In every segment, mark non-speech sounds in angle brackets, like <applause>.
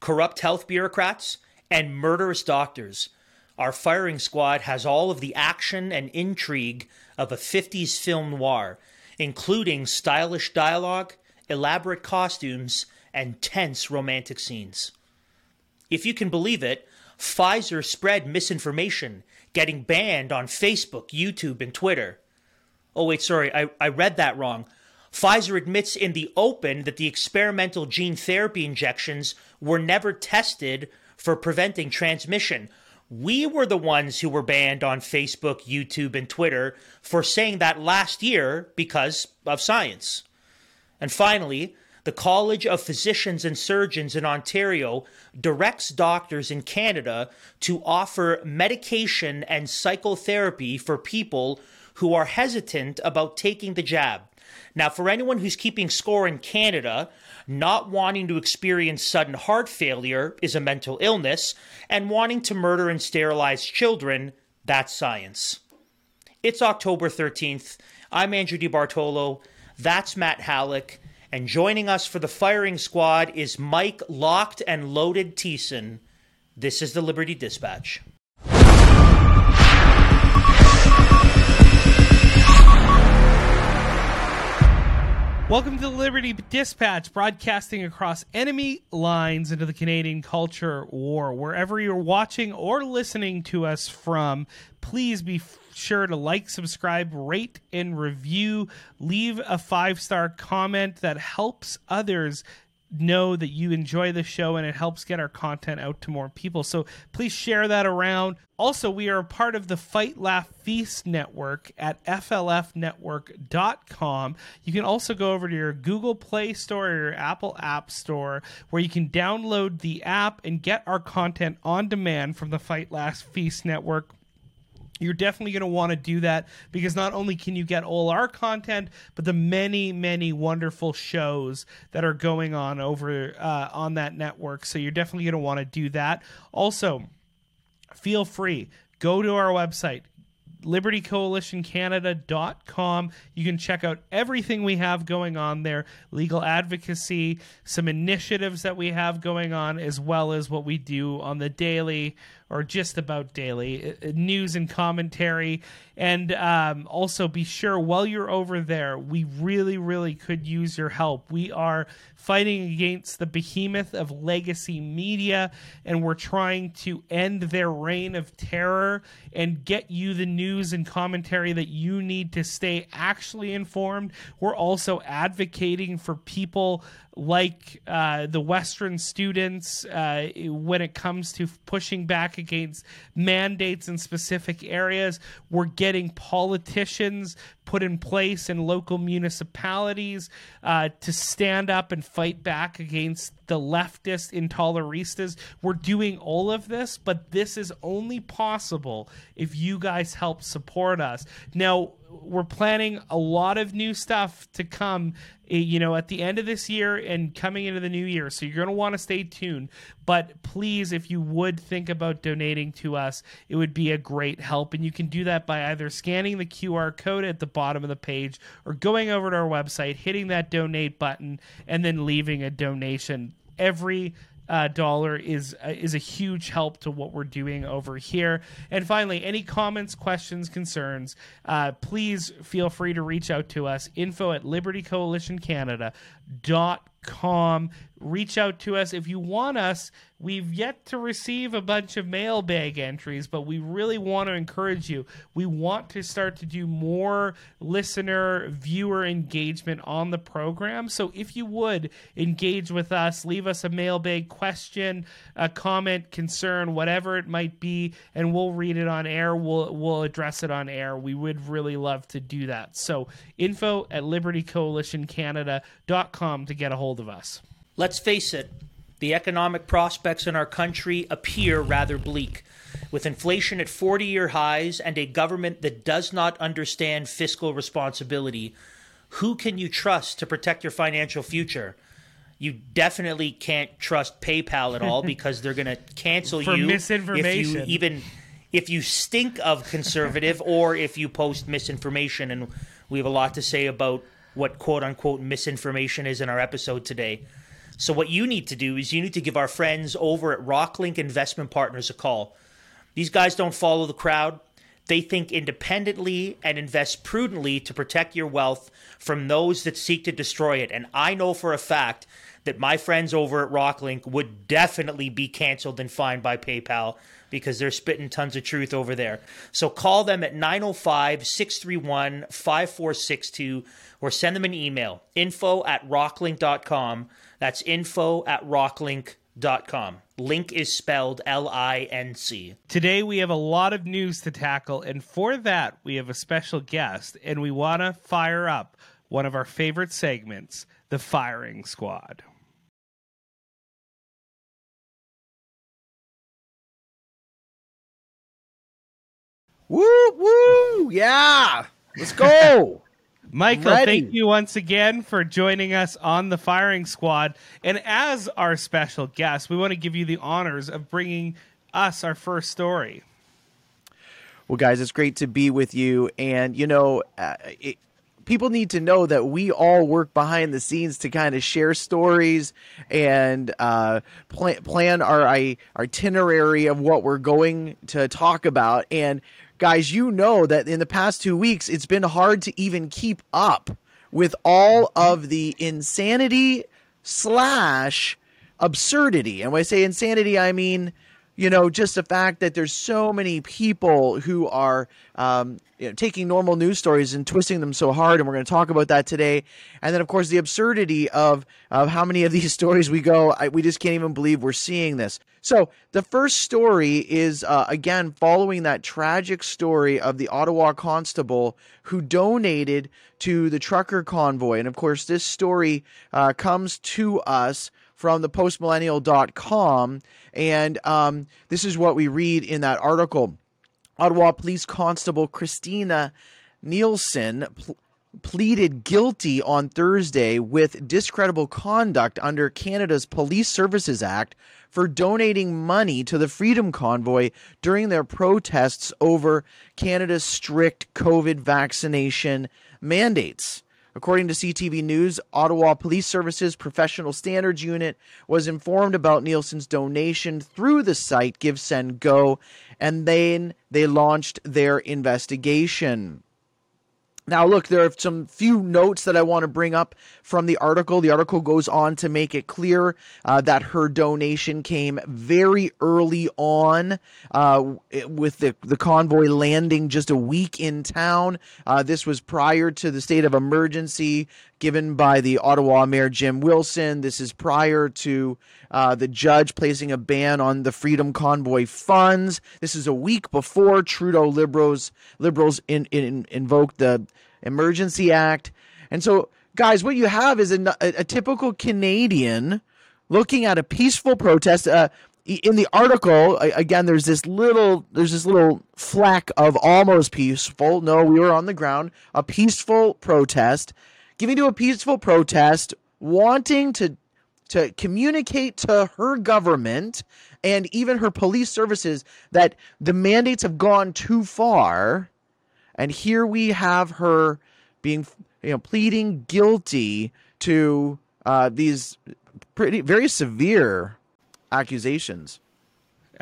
corrupt health bureaucrats, and murderous doctors. Our firing squad has all of the action and intrigue of a 50s film noir, including stylish dialogue, elaborate costumes, and tense romantic scenes. If you can believe it, Pfizer spread misinformation, getting banned on Facebook, YouTube, and Twitter. Oh, wait, sorry, I, I read that wrong. Pfizer admits in the open that the experimental gene therapy injections were never tested for preventing transmission. We were the ones who were banned on Facebook, YouTube, and Twitter for saying that last year because of science. And finally, the College of Physicians and Surgeons in Ontario directs doctors in Canada to offer medication and psychotherapy for people who are hesitant about taking the jab. Now, for anyone who's keeping score in Canada, not wanting to experience sudden heart failure is a mental illness, and wanting to murder and sterilize children, that's science. It's October 13th. I'm Andrew DiBartolo. That's Matt Halleck. And joining us for the firing squad is Mike Locked and Loaded Thiessen. This is the Liberty Dispatch. Welcome to the Liberty Dispatch, broadcasting across enemy lines into the Canadian culture war. Wherever you're watching or listening to us from, please be sure to like, subscribe, rate, and review. Leave a five star comment that helps others know that you enjoy the show and it helps get our content out to more people. So please share that around. Also, we are a part of the Fight Laugh Feast network at flfnetwork.com. You can also go over to your Google Play Store or your Apple App Store where you can download the app and get our content on demand from the Fight Laugh Feast network you're definitely going to want to do that because not only can you get all our content but the many many wonderful shows that are going on over uh, on that network. So you're definitely going to want to do that. Also feel free go to our website libertycoalitioncanada.com you can check out everything we have going on there legal advocacy some initiatives that we have going on as well as what we do on the daily or just about daily news and commentary. And um, also be sure while you're over there we really really could use your help. We are fighting against the behemoth of legacy media and we're trying to end their reign of terror and get you the news and commentary that you need to stay actually informed. We're also advocating for people like uh, the Western students uh, when it comes to pushing back against mandates in specific areas. We're getting politicians put in place in local municipalities uh, to stand up and fight back against the leftist intoleristas. We're doing all of this, but this is only possible if you guys help support us. Now, we're planning a lot of new stuff to come eh, you know at the end of this year and coming into the new year. So you're going to want to stay tuned. But please if you would think about donating to us it would be a great help. And you can do that by either scanning the QR code at the bottom of the page or going over to our website hitting that donate button and then leaving a donation. Every uh, dollar is uh, is a huge help to what we're doing over here. And finally, any comments, questions, concerns, uh, please feel free to reach out to us. Info at libertycoalitioncanada.com. Reach out to us if you want us. We've yet to receive a bunch of mailbag entries, but we really want to encourage you. We want to start to do more listener, viewer engagement on the program. So if you would engage with us, leave us a mailbag question, a comment, concern, whatever it might be, and we'll read it on air. We'll we'll address it on air. We would really love to do that. So info at libertycoalitioncanada.com to get a hold of us. Let's face it, The economic prospects in our country appear rather bleak. With inflation at 40 year highs and a government that does not understand fiscal responsibility, who can you trust to protect your financial future? You definitely can't trust PayPal at all <laughs> because they're going to cancel For you misinformation. if you even if you stink of conservative or if you post misinformation and we have a lot to say about what quote unquote misinformation is in our episode today. So what you need to do is you need to give our friends over at Rocklinc Investment Partners a call. These guys don't follow the crowd. They think independently and invest prudently to protect your wealth from those that seek to destroy it. And I know for a fact that my friends over at Rocklinc would definitely be canceled and fined by PayPal because they're spitting tons of truth over there. So call them at 905 631 5462 or send them an email info at rocklinc.com. That's info at rocklinc.com. Link is spelled L I N C. Today we have a lot of news to tackle, and for that we have a special guest, and we want to fire up one of our favorite segments, the firing squad. Woo woo! Yeah, let's go. <laughs> Michael, Ready. thank you once again for joining us on the firing squad. And as our special guest, we want to give you the honors of bringing us our first story. well, guys, it's great to be with you. And you know, uh, it, people need to know that we all work behind the scenes to kind of share stories and uh, plan, plan our i- itinerary of what we're going to talk about. And guys, you know that in the past two weeks, it's been hard to even keep up with all of the insanity slash absurdity. And when I say insanity, I mean, you know, just the fact that there's so many people who are um, you know, taking normal news stories and twisting them so hard, and we're going to talk about that today. And then, of course, the absurdity of of how many of <laughs> these stories we go, I, we just can't even believe we're seeing this. So the first story is uh, again following that tragic story of the Ottawa constable who donated to the trucker convoy, and of course, this story uh, comes to us from the postmillennial.com. And um, this is what we read in that article. Ottawa Police Constable Christina Nielsen pl- pleaded guilty on Thursday with discreditable conduct under Canada's Police Services Act for donating money to the Freedom Convoy during their protests over Canada's strict COVID vaccination mandates. According to CTV News, Ottawa Police Services Professional Standards Unit was informed about Nielsen's donation through the site Give Send Go, and then they launched their investigation. Now, look, there are some few notes that I want to bring up from the article. The article goes on to make it clear uh, that her donation came very early on, uh, with the, the convoy landing just a week in town. Uh, this was prior to the state of emergency given by the Ottawa Mayor Jim Wilson. This is prior to uh, the judge placing a ban on the Freedom Convoy funds. This is a week before Trudeau Liberals Liberals in, in, invoked the Emergency Act, and so guys, what you have is a, a, typical Canadian looking at a peaceful protest. Uh, in the article, again, there's this little there's this little fleck of almost peaceful. No, we were on the ground. A peaceful protest, giving to a peaceful protest, wanting to to communicate to her government and even her police services that the mandates have gone too far. And here we have her being, you know, pleading guilty to uh, these pretty very severe accusations.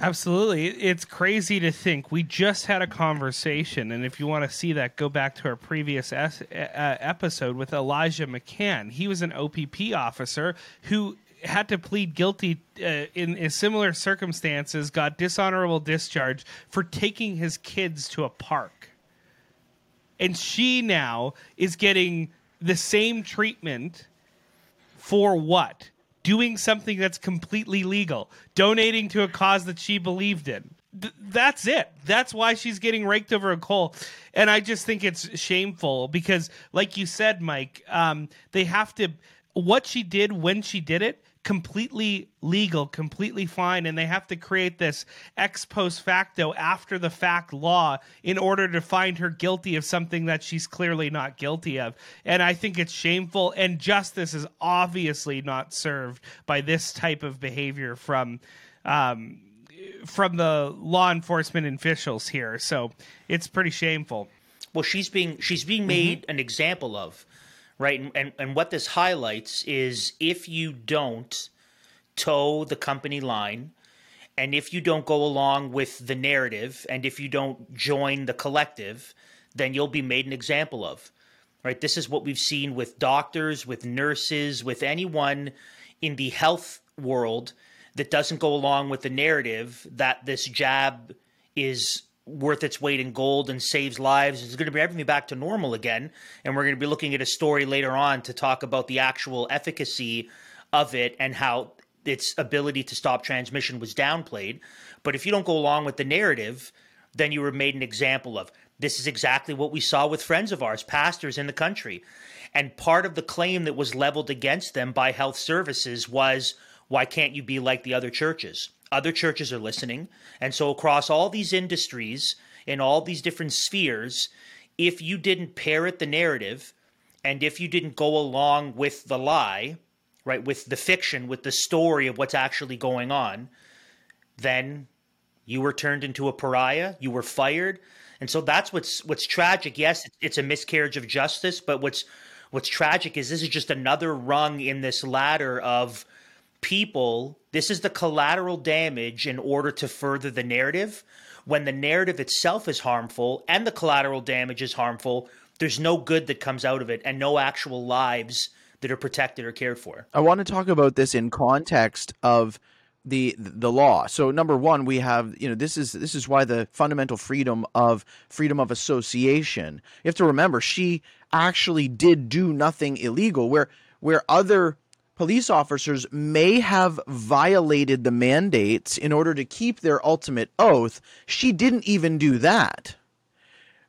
Absolutely. It's crazy to think. We just had a conversation, and if you want to see that, go back to our previous es- uh, episode with Elijah McCann. He was an OPP officer who had to plead guilty uh, in, in similar circumstances, got dishonorable discharge for taking his kids to a park. And she now is getting the same treatment for what? Doing something that's completely legal, donating to a cause that she believed in. Th- that's it. That's why she's getting raked over a coal. And I just think it's shameful because, like you said, Mike, um, they have to. What she did when she did it completely legal, completely fine, and they have to create this ex post facto, after the fact law in order to find her guilty of something that she's clearly not guilty of. And I think it's shameful, and justice is obviously not served by this type of behavior from. Um, from the law enforcement officials here, so it's pretty shameful. well she's being she's being made an example of right? And, and what this highlights is if you don't toe the company line and if you don't go along with the narrative and if you don't join the collective then you'll be made an example of right? This is what we've seen with doctors with nurses with anyone in the health world that doesn't go along with the narrative that this jab is worth its weight in gold and saves lives. It's going to bring everything back to normal again. And we're going to be looking at a story later on to talk about the actual efficacy of it and how its ability to stop transmission was downplayed. But if you don't go along with the narrative, then you were made an example of. This is exactly what we saw with friends of ours, pastors in the country. And part of the claim that was leveled against them by health services was why can't you be like the other churches? Other churches are listening. And so, across all these industries, in all these different spheres, if you didn't parrot the narrative and if you didn't go along with the lie, right, with the fiction, with the story of what's actually going on, then you were turned into a pariah, you were fired. And so that's what's what's tragic. Yes, it's a miscarriage of justice, but what's what's tragic is this is just another rung in this ladder of people. This is the collateral damage in order to further the narrative. When the narrative itself is harmful and the collateral damage is harmful, there's no good that comes out of it and no actual lives that are protected or cared for. I want to talk about this in context of the the law. So number one, we have you know this is this is why the fundamental freedom of freedom of association. You have to remember she actually did do nothing illegal. Where where other police officers may have violated the mandates in order to keep their ultimate oath, she didn't even do that.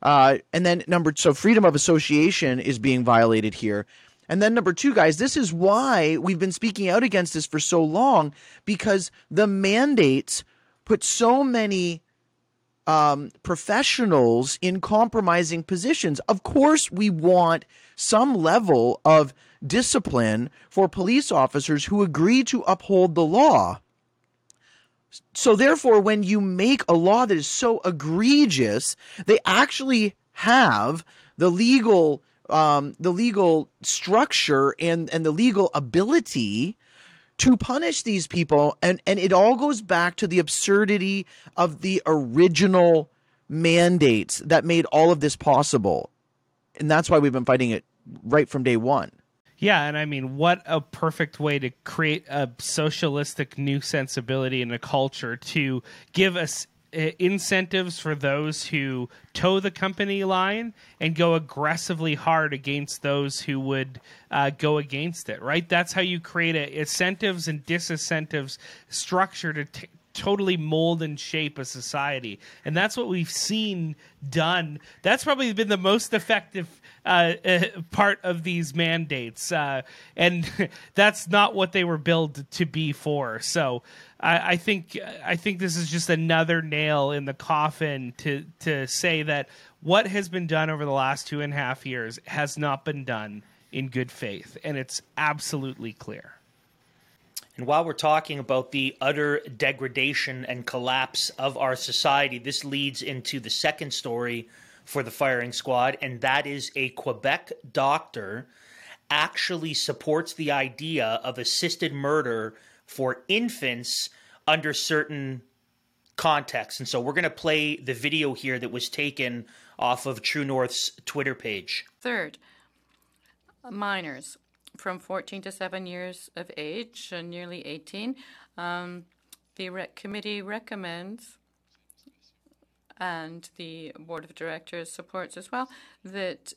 Uh, and then number so freedom of association is being violated here. And then number two, guys, this is why we've been speaking out against this for so long because the mandates put so many um, professionals in compromising positions. Of course, we want some level of discipline for police officers who agree to uphold the law. So, therefore, when you make a law that is so egregious, they actually have the legal um, the legal structure and and the legal ability to punish these people. And and it all goes back to the absurdity of the original mandates that made all of this possible. And that's why we've been fighting it right from day one Yeah, and I mean, what a perfect way to create a socialistic new sensibility in a culture to give us uh, incentives for those who toe the company line and go aggressively hard against those who would uh, go against it. Right? That's how you create a incentives and disincentives structure to. T- totally mold and shape a society and that's what we've seen done that's probably been the most effective uh, <laughs> part of these mandates uh, and <laughs> that's not what they were billed to be for. So I, I think I think this is just another nail in the coffin to to say that what has been done over the last two and a half years has not been done in good faith and it's absolutely clear. And while we're talking about the utter degradation and collapse of our society, this leads into the second story for the firing squad, and that is a Quebec doctor actually supports the idea of assisted murder for infants under certain contexts. And so we're going to play the video here that was taken off of True North's Twitter page. Third, minors from 14 to 7 years of age, nearly 18. Um, the rec- committee recommends, and the board of directors supports as well, that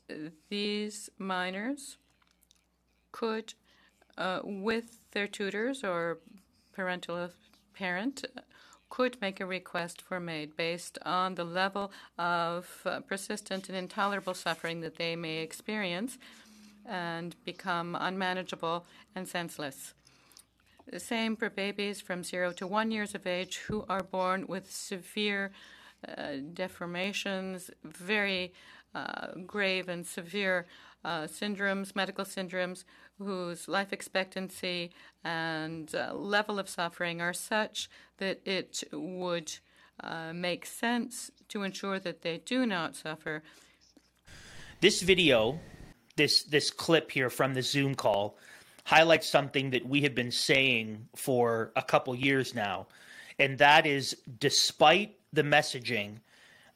these minors could, uh, with their tutors or parental parent, could make a request for MAID based on the level of uh, persistent and intolerable suffering that they may experience and become unmanageable and senseless. The same for babies from zero to one years of age who are born with severe deformations, very uh, grave and severe uh, syndromes, medical syndromes, whose life expectancy and uh, level of suffering are such that it would uh, make sense to ensure that they do not suffer. This video, this this clip here from the Zoom call, highlights something that we have been saying for a couple years now, and that is, despite the messaging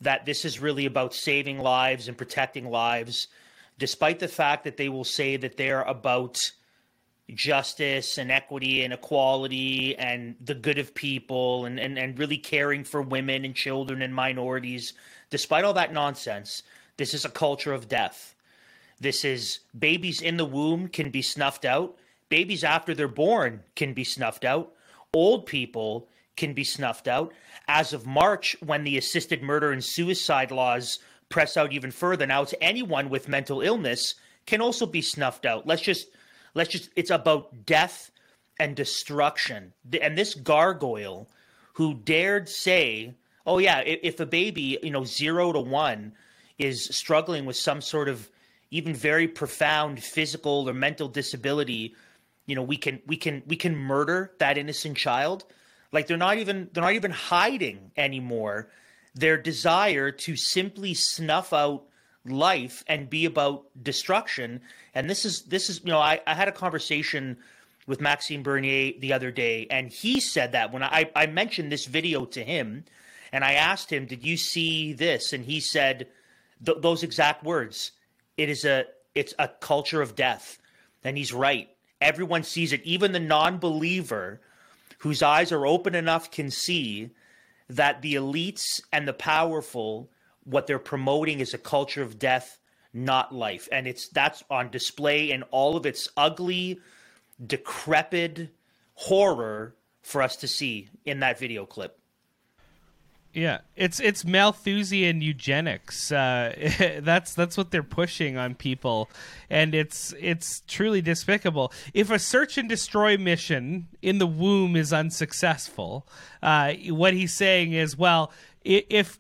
that this is really about saving lives and protecting lives, despite the fact that they will say that they're about justice and equity and equality and the good of people and, and, and really caring for women and children and minorities, despite all that nonsense, this is a culture of death. This is babies in the womb can be snuffed out, babies after they're born can be snuffed out, old people can be snuffed out. As of March, when the assisted murder and suicide laws press out even further, now it's anyone with mental illness can also be snuffed out. Let's just let's just it's about death and destruction. And this gargoyle who dared say, "Oh yeah, if a baby, you know, 0 to 1 is struggling with some sort of even very profound physical or mental disability, you know, we can we can we can murder that innocent child." Like they're not even they're not even hiding anymore their desire to simply snuff out life and be about destruction. And this is this is you know I, I had a conversation with Maxime Bernier the other day, and he said that when I, I mentioned this video to him, and I asked him, "Did you see this?" and he said th- those exact words. It is a it's a culture of death, and he's right. Everyone sees it, even the non-believer whose eyes are open enough can see that the elites and the powerful what they're promoting is a culture of death not life. And it's that's on display in all of its ugly decrepit horror for us to see in that video clip Yeah, it's it's Malthusian eugenics. Uh, <laughs> that's that's what they're pushing on people, and it's it's truly despicable. If a search and destroy mission in the womb is unsuccessful, uh, what he's saying is, well, if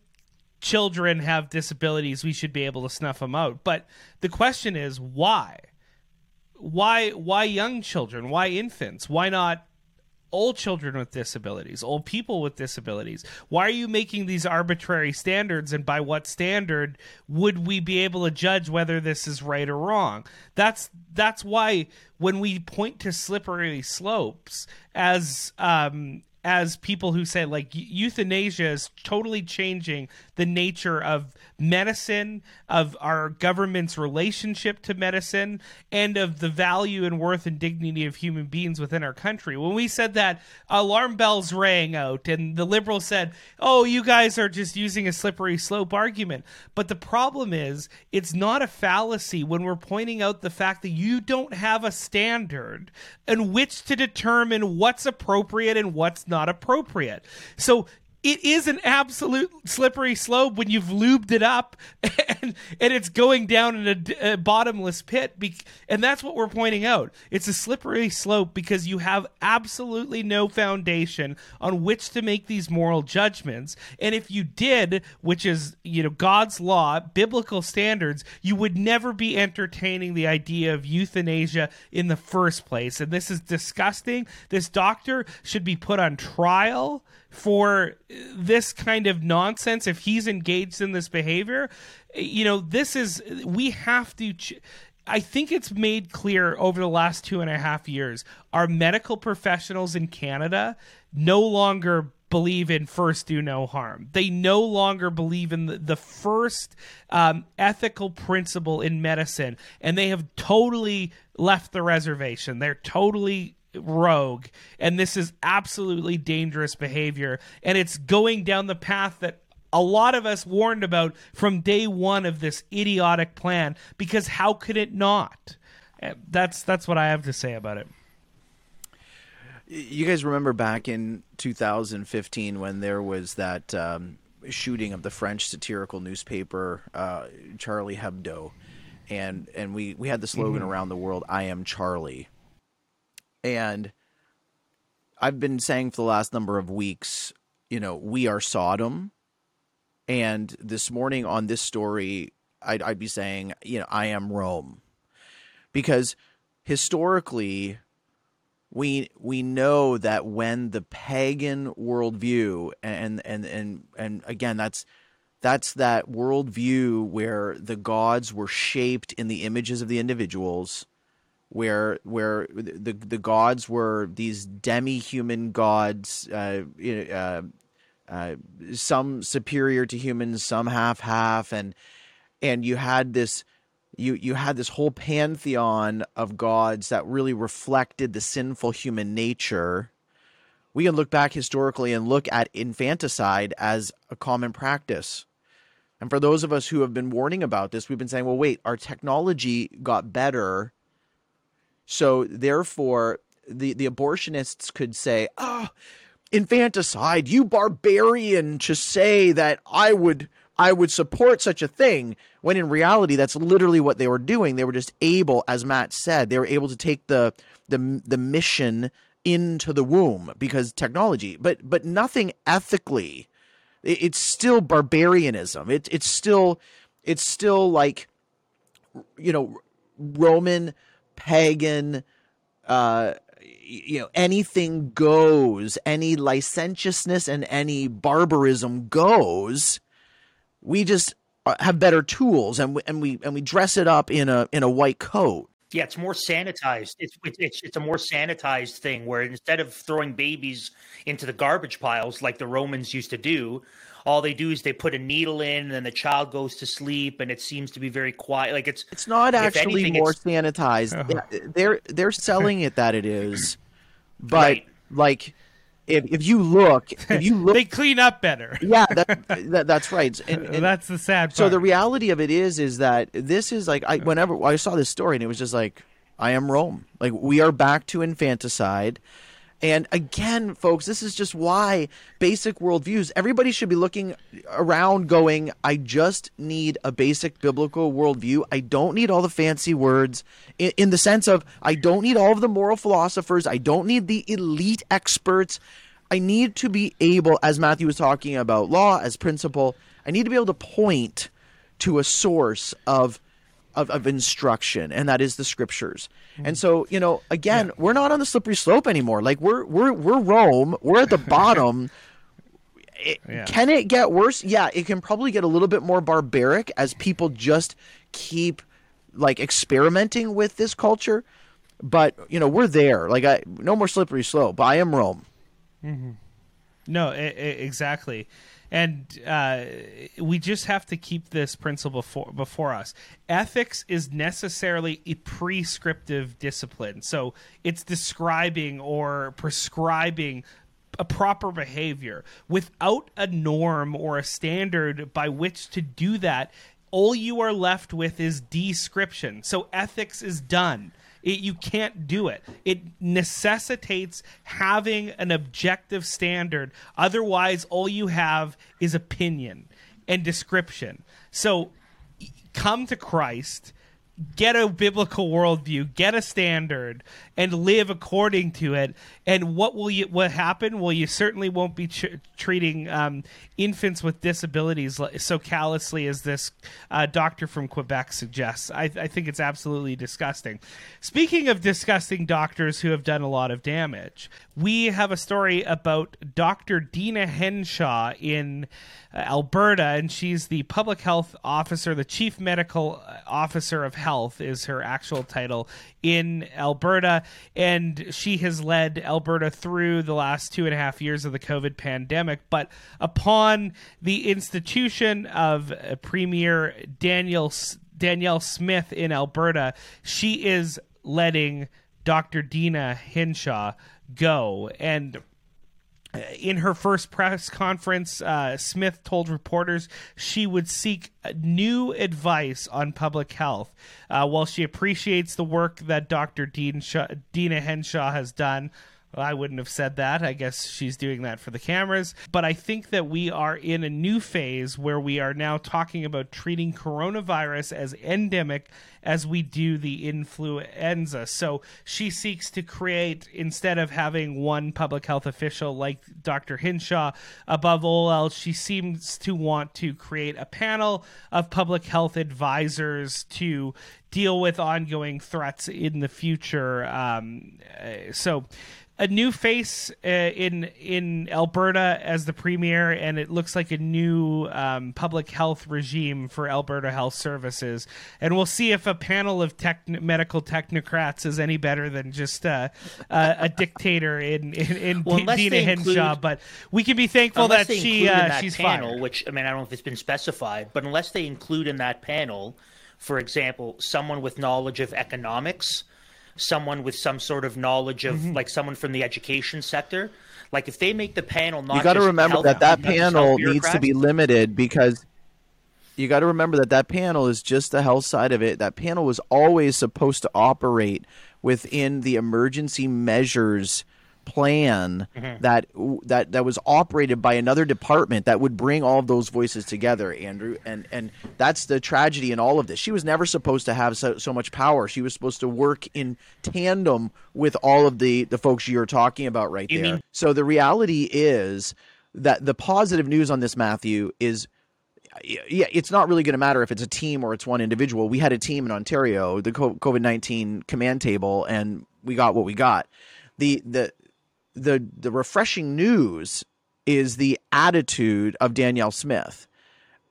children have disabilities, we should be able to snuff them out. But the question is, why? Why why young children? Why infants? Why not old children with disabilities, old people with disabilities? Why are you making these arbitrary standards and by what standard would we be able to judge whether this is right or wrong? That's that's why when we point to slippery slopes as um as people who say like euthanasia is totally changing the nature of medicine, of our government's relationship to medicine, and of the value and worth and dignity of human beings within our country. When we said that, alarm bells rang out, and the liberals said, Oh, you guys are just using a slippery slope argument. But the problem is, it's not a fallacy when we're pointing out the fact that you don't have a standard in which to determine what's appropriate and what's not appropriate. So it is an absolute slippery slope when you've lubed it up <laughs> and, and it's going down in a, a bottomless pit. Be, and that's what we're pointing out. It's a slippery slope because you have absolutely no foundation on which to make these moral judgments. And if you did, which is, you know, God's law, biblical standards, you would never be entertaining the idea of euthanasia in the first place. And this is disgusting. This doctor should be put on trial for this kind of nonsense if he's engaged in this behavior you know this is we have to ch- I think it's made clear over the last two and a half years. Our medical professionals in Canada no longer believe in first do no harm. They no longer believe in the, the first um, ethical principle in medicine, and they have totally left the reservation. They're totally rogue. And this is absolutely dangerous behavior. And it's going down the path that a lot of us warned about from day one of this idiotic plan because how could it not? That's that's what i have to say about it. You guys remember back in 2015 when there was that um, shooting of the french satirical newspaper uh, charlie hebdo. And and we we had the slogan Mhm. around the world i am charlie and I've been saying for the last number of weeks, you know, we are Sodom. And this morning on this story, I'd, I'd be saying, you know, I am Rome. Because historically, we we know that when the pagan worldview and and and and again that's that's that worldview where the gods were shaped in the images of the individuals where where the the gods were these demi-human gods uh, uh, uh, some superior to humans some half half and and you had this you you had this whole pantheon of gods that really reflected the sinful human nature. We can look back historically and look at infanticide as a common practice. And for those of us who have been warning about this we've been saying well wait our technology got better so therefore the the abortionists could say oh infanticide you barbarian to say that i would I would support such a thing when in reality that's literally what they were doing. They were just able, as Matt said, they were able to take the the the mission into the womb because technology, but but nothing ethically. It, it's still barbarianism. It, it's still it's still like you know Roman pagan uh you know anything goes any licentiousness and any barbarism goes we just uh, have better tools and we, and we and we dress it up in a in a white coat. Yeah, it's more sanitized. It's it's it's a more sanitized thing where instead of throwing babies into the garbage piles like the Romans used to do, all they do is they put a needle in and then the child goes to sleep and it seems to be very quiet. Like it's it's not actually anything, more sanitized. Uh-huh. They're they're selling it that it is, <laughs> but right. like if, if you look, if you look, <laughs> they clean up better. yeah, that, that, that's right. And, and <laughs> that's the sad. Part. So the reality of it is, is that this is like I whenever I saw this story and it was just like I am Rome. Like we are back to infanticide. And again, folks, this is just why basic worldviews, everybody should be looking around going, I just need a basic biblical worldview. I don't need all the fancy words in, in the sense of I don't need all of the moral philosophers. I don't need the elite experts. I need to be able, as Matthew was talking about law as principle, I need to be able to point to a source of of, of instruction, and that is the scriptures. Mm-hmm. And so, you know, again, yeah. we're not on the slippery slope anymore. Like we're we're we're Rome. We're at the <laughs> bottom. It, yeah. Can it get worse? Yeah, it can probably get a little bit more barbaric as people just keep like experimenting with this culture. But you know, we're there. Like I, no more slippery slope. I am Rome. Mm-hmm. No, exactly and uh, we just have to keep this principle before before us. Ethics is necessarily a prescriptive discipline, so it's describing or prescribing a proper behavior without a norm or a standard by which to do that. All you are left with is description. So ethics is done. It, you can't do it. It necessitates having an objective standard. Otherwise, all you have is opinion and description. So come to Christ get a biblical worldview, get a standard, and live according to it. And what will you? What happen? Well, you certainly won't be ch- treating um, infants with disabilities so callously as this uh, doctor from Quebec suggests. I, I think it's absolutely disgusting. Speaking of disgusting doctors who have done a lot of damage, we have a story about Dr. Deena Hinshaw in uh, Alberta, and she's the public health officer, the chief medical uh, officer of health is her actual title in Alberta, and she has led Alberta through the last two and a half years of the COVID pandemic. But upon the institution of uh, Premier Daniel Danielle Smith in Alberta, she is letting Dr. Deena Hinshaw go and in her first press conference, uh, Smith told reporters she would seek new advice on public health. Uh, while she appreciates the work that Dr. Dean Sh- Deena Hinshaw has done, I wouldn't have said that. I guess she's doing that for the cameras. But I think that we are in a new phase where we are now talking about treating coronavirus as endemic as we do the influenza. So she seeks to create, instead of having one public health official like Dr. Hinshaw above all else, she seems to want to create a panel of public health advisors to deal with ongoing threats in the future. Um, uh, so a new face uh, in in Alberta as the premier, and it looks like a new um, public health regime for Alberta Health Services. And we'll see if a panel of tech- medical technocrats is any better than just uh, uh, a dictator in in, in Well, Deena they Hinshaw. But we can be thankful that she uh, that she's panel, fired. which I mean, I don't know if it's been specified, but unless they include in that panel, for example, someone with knowledge of economics, someone with some sort of knowledge of Mm-hmm. like someone from the education sector, like if they make the panel not you got to remember that that panel needs to be limited because you got to remember that that panel is just the health side of it. That panel was always supposed to operate within the emergency measures plan Mm-hmm. that that that was operated by another department that would bring all of those voices together andrew and and that's the tragedy in all of this she was never supposed to have so, so much power she was supposed to work in tandem with all of the the folks you're talking about right You there mean- so the reality is that the positive news on this matthew is yeah, it's not really going to matter if it's a team or it's one individual. We had a team in Ontario, the COVID nineteen command table, and we got what we got. the the the The refreshing news is the attitude of Danielle Smith,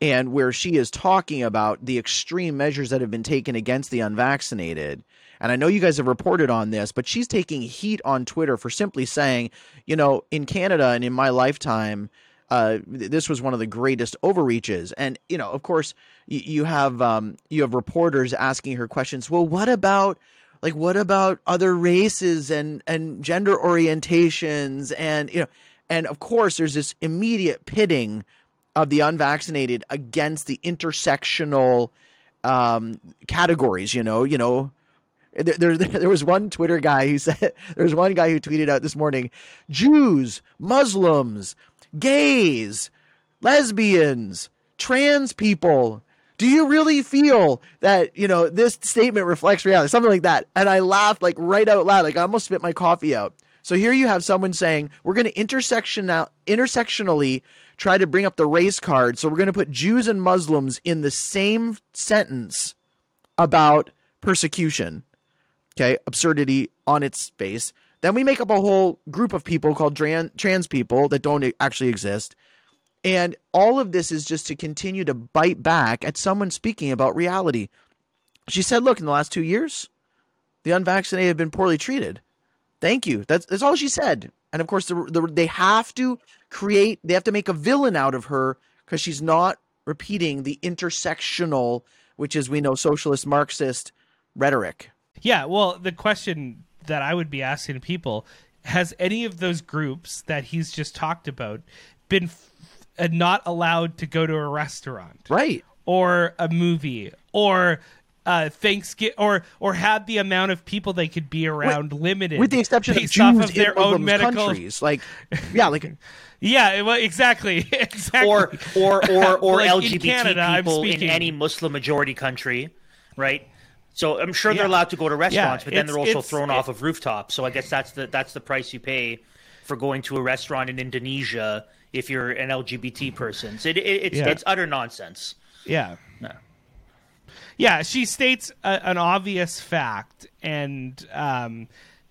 and where she is talking about the extreme measures that have been taken against the unvaccinated. And I know you guys have reported on this, but she's taking heat on Twitter for simply saying, you know, in Canada and in my lifetime, uh, this was one of the greatest overreaches. And you know, of course, you, have um, you have reporters asking her questions. Well, what about like what about other races and and gender orientations and you know, and of course, there's this immediate pitting of the unvaccinated against the intersectional um, categories. You know, you know, there, there, <laughs> there was one Twitter guy who said <laughs> there was one guy who tweeted out this morning, Jews, Muslims, gays, lesbians, trans people. Do you really feel that you know this statement reflects reality? Something like that, and I laughed like right out loud, like I almost spit my coffee out. So here you have someone saying we're going to intersection intersectionally try to bring up the race card. So we're going to put Jews and Muslims in the same sentence about persecution okay absurdity on its face then we make up a whole group of people called tran- trans people that don't actually exist and all of this is just to continue to bite back at someone speaking about reality. She said look in the last two years the unvaccinated have been poorly treated. Thank you. That's, that's all she said. And of course the, the, they have to create they have to make a villain out of her because she's not repeating the intersectional which is we know socialist marxist rhetoric. Yeah, well, the question that I would be asking people has any of those groups that he's just talked about been f- not allowed to go to a restaurant. Right. Or a movie. Or uh, Thanksgiving or or had the amount of people they could be around limited with the exception of Jews off of in their own medical countries. Like, yeah, like <laughs> yeah well, exactly. <laughs> Exactly. Or or or, <laughs> or Like, in LGBT Canada, I'm people in any Muslim majority country, right? So I'm sure they're allowed to go to restaurants, but then they're also thrown it- off of rooftops. So I guess that's the that's the price you pay for going to a restaurant in Indonesia if you're an LGBT person. So it, it, it's Yeah. it's utter nonsense. Yeah. No. Yeah, she states a, an obvious fact, and um,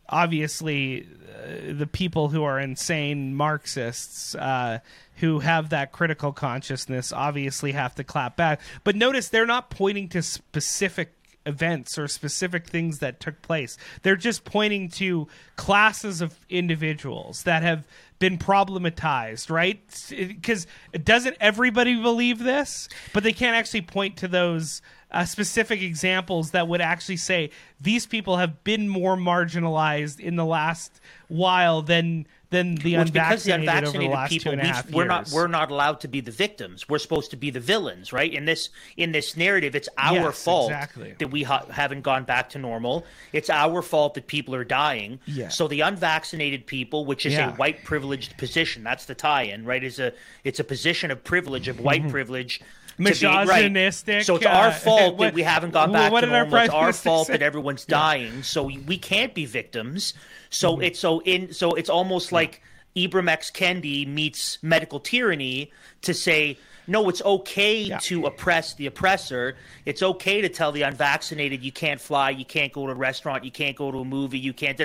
obviously, uh, the people who are insane Marxists uh, who have that critical consciousness obviously have to clap back. But notice they're not pointing to specific events or specific things that took place. They're just pointing to classes of individuals that have been problematized, right? Because doesn't everybody believe this? But they can't actually point to those uh, specific examples that would actually say these people have been more marginalized in the last while than than the Well, it's because the unvaccinated, the people, we, we're not we're not allowed to be the victims. We're supposed to be the villains, right? In this in this narrative, it's our Yes, fault exactly. that we ha- haven't gone back to normal. It's our fault that people are dying. Yeah. So the unvaccinated people, which is Yeah. a white privileged position, that's the tie-in, right? Is a it's a position of privilege of white privilege. to be- right. Misogynistic, So it's our uh, fault what- <laughs> that we haven't gone back to normal. It's our fault say? that everyone's dying. So we can't be victims. So Mm-hmm. it's so in so it's almost like Ibram X Kendi meets medical tyranny to say no, it's okay to oppress the oppressor. It's okay to tell the unvaccinated you can't fly, you can't go to a restaurant, you can't go to a movie, you can't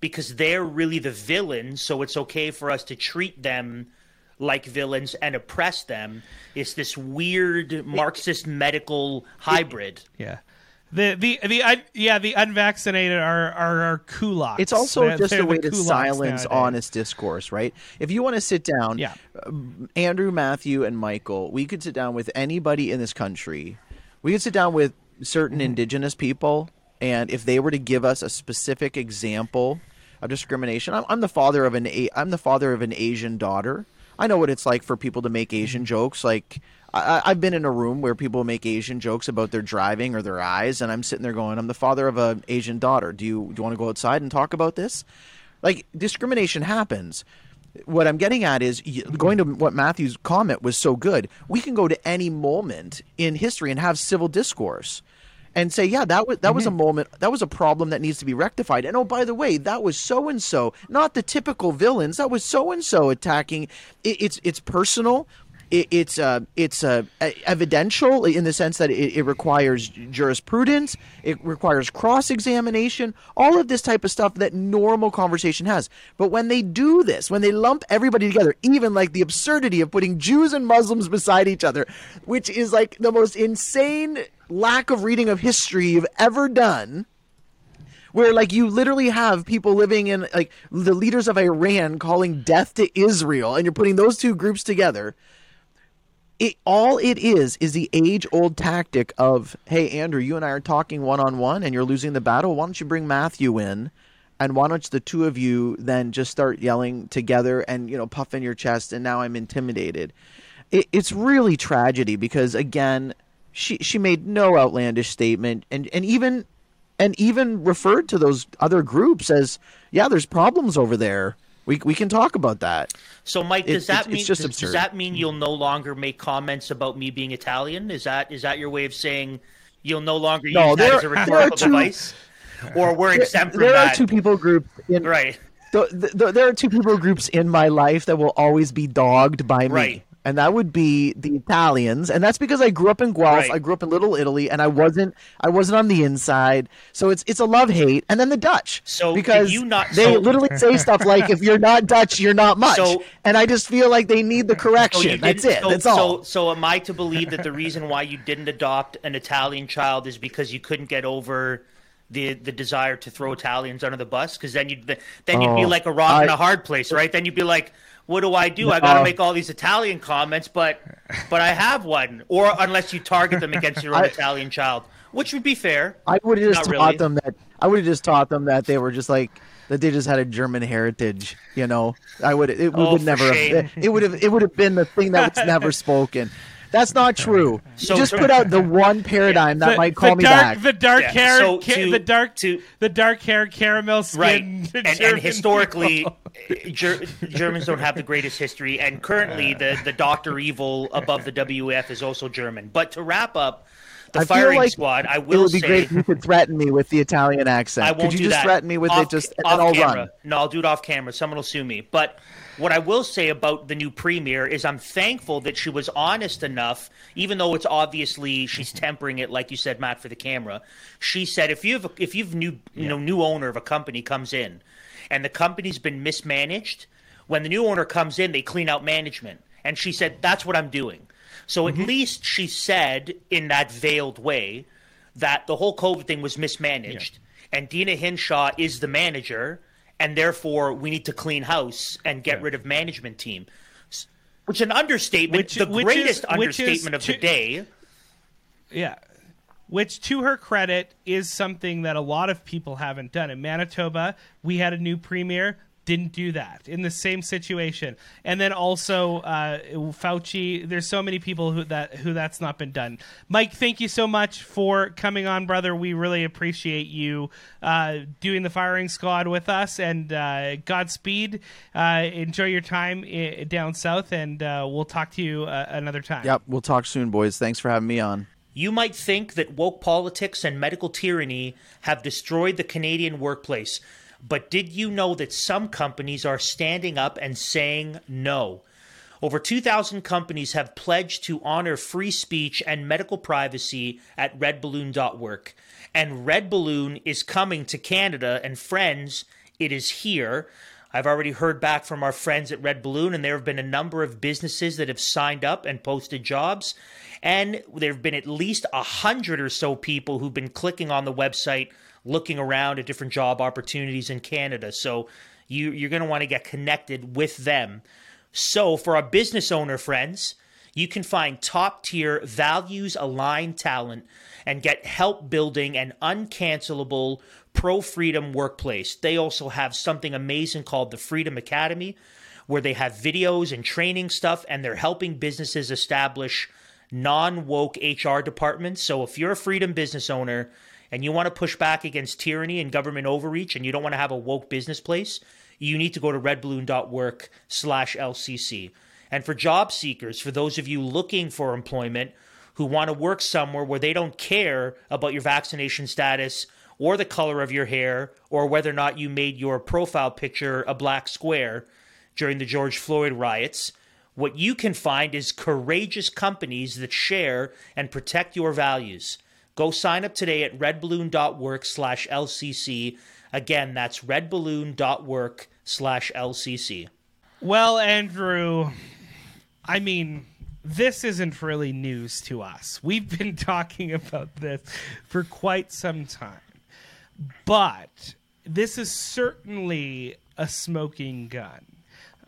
because they're really the villains. So it's okay for us to treat them like villains and oppress them. It's this weird Marxist medical hybrid. Yeah. The the the un, yeah the unvaccinated are are, are kulaks. It's also They're- just they're a way to silence nowadays. honest discourse, right? If you want to sit down, Yeah. um, Andrew, Matthew, and Michael, we could sit down with anybody in this country. We could sit down with certain Mm-hmm. indigenous people, and if they were to give us a specific example of discrimination, I'm, I'm the father of an I'm the father of an Asian daughter. I know what it's like for people to make Asian Mm-hmm. jokes. Like I, I've been in a room where people make Asian jokes about their driving or their eyes, and I'm sitting there going, "I'm the father of an Asian daughter. Do you do you want to go outside and talk about this?" Like discrimination happens. What I'm getting at is going to what Matthew's comment was so good. We can go to any moment in history and have civil discourse and say, yeah, that was that was a mm-hmm. moment, that was a problem that needs to be rectified. And oh, by the way, that was so and so, not the typical villains. That was so and so attacking. It, it's it's personal. It, it's uh, it's uh, evidential in the sense that it, it requires jurisprudence. It requires cross examination. All of this type of stuff that normal conversation has. But when they do this, when they lump everybody together, even like the absurdity of putting Jews and Muslims beside each other, which is like the most insane lack of reading of history you've ever done where like you literally have people living in like the leaders of Iran calling death to Israel and you're putting those two groups together it all it is is the age old tactic of hey Andrew you and I are talking one on one and you're losing the battle. Why don't you bring Matthew in and why don't the two of you then just start yelling together and you know puffing your chest and now I'm intimidated. It, it's really tragedy because again she she made no outlandish statement and and even and even referred to those other groups as yeah there's problems over there. We we can talk about that So, Mike, It- does that it's- mean it's just does, does that mean you'll no longer make comments about me being Italian? Is that is that your way of saying you'll no longer No, use that there- as a there are rhetorical two- device, or we're exempt from there are that? two people groups in Right. th- th- th- there are two people groups in my life that will always be dogged by me Right. And that would be the Italians and that's because I grew up in Guelph Right. I grew up in Little Italy and I wasn't I wasn't on the inside so it's it's a love hate and then the Dutch So, because you not- they so- literally say stuff like if you're not Dutch you're not much So- and I just feel like they need the correction you that's it So, that's all So, so am I to believe that the reason why you didn't adopt an Italian child is because you couldn't get over the the desire to throw Italians under the bus? Because then you'd then you'd be Oh, like a rock in a hard place, right? Then you'd be like, what do I do? I got to No. make all these Italian comments, but but I have one. Or unless you target them against your own <laughs> I- Italian child, which would be fair. I would have just taught really. them that. I would have just taught them that they were just like that. They just had a German heritage. You know, I would. It Oh, would never. shame. Have, it would have. It would have been the thing that was never <laughs> spoken. That's not true. So- you just put out the <laughs> one paradigm that the, might call the me dark, back. The dark Yeah, hair, so ca- to- the dark, to- the dark hair, caramel right skin. and, and historically eh, Ger- germans don't have the greatest history and currently the, the dr evil above the WEF is also german but to wrap up the I feel firing like squad i it would be say great if you could threaten me with the Italian accent. I won't could you do just that. threaten me with off, it? Just and then I'll camera. run. No, I'll do it off camera. Someone will sue me. But what I will say about the new premiere is I'm thankful that she was honest enough, even though it's obviously she's mm-hmm. tempering it, like you said, Matt, for the camera. She said if you've if you've new you know new owner of a company comes in, and the company's been mismanaged, when the new owner comes in, they clean out management. And she said that's what I'm doing. So at mm-hmm. least she said in that veiled way that the whole COVID thing was mismanaged, and Deena Hinshaw is the manager, and therefore we need to clean house and get rid of management team. Which an understatement, Which- the which greatest is- understatement of the day. Yeah. Which, to her credit, is something that a lot of people haven't done. In Manitoba, we had a new premier. Didn't do that in the same situation. And then also uh, Fauci. There's so many people who that who that's not been done. Mike, thank you so much for coming on, brother. We really appreciate you uh, doing the firing squad with us, and uh, Godspeed. Uh, enjoy your time i- down south, and uh, we'll talk to you uh, another time. Yep, we'll talk soon, boys. Thanks for having me on. You might think that woke politics and medical tyranny have destroyed the Canadian workplace, but did you know that some companies are standing up and saying no? Over 2,000 companies have pledged to honor free speech and medical privacy at redballoon.work. And Red Balloon is coming to Canada, and friends, it is here. I've already heard back from our friends at Red Balloon, and there have been a number of businesses that have signed up and posted jobs. And there have been at least a hundred or so people who've been clicking on the website, looking around at different job opportunities in Canada. So you, you're going to want to get connected with them. So for our business owner friends, you can find top tier, values aligned talent and get help building an uncancelable pro freedom workplace. They also have something amazing called the Freedom Academy, where they have videos and training stuff, and they're helping businesses establish non woke HR departments. So if you're a freedom business owner and you want to push back against tyranny and government overreach and you don't want to have a woke business place, you need to go to redballoon.work slash LCC. And for job seekers, for those of you looking for employment who want to work somewhere where they don't care about your vaccination status or the color of your hair or whether or not you made your profile picture a black square during the George Floyd riots, what you can find is courageous companies that share and protect your values. Go sign up today at redballoon.work slash LCC. Again, that's redballoon.work slash LCC. Well, Andrew, I mean, this isn't really news to us. We've been <laughs> talking about this for quite some time. But this is certainly a smoking gun,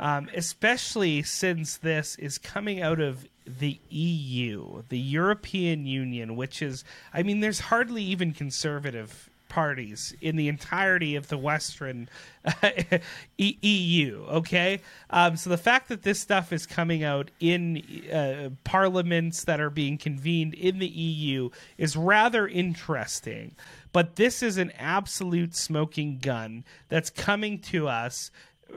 um, especially since this is coming out of the EU, the European Union, which is, I mean, there's hardly even conservative parties in the entirety of the Western <laughs> E- EU. Okay, um, so the fact that this stuff is coming out in uh, parliaments that are being convened in the EU is rather interesting. But this is an absolute smoking gun that's coming to us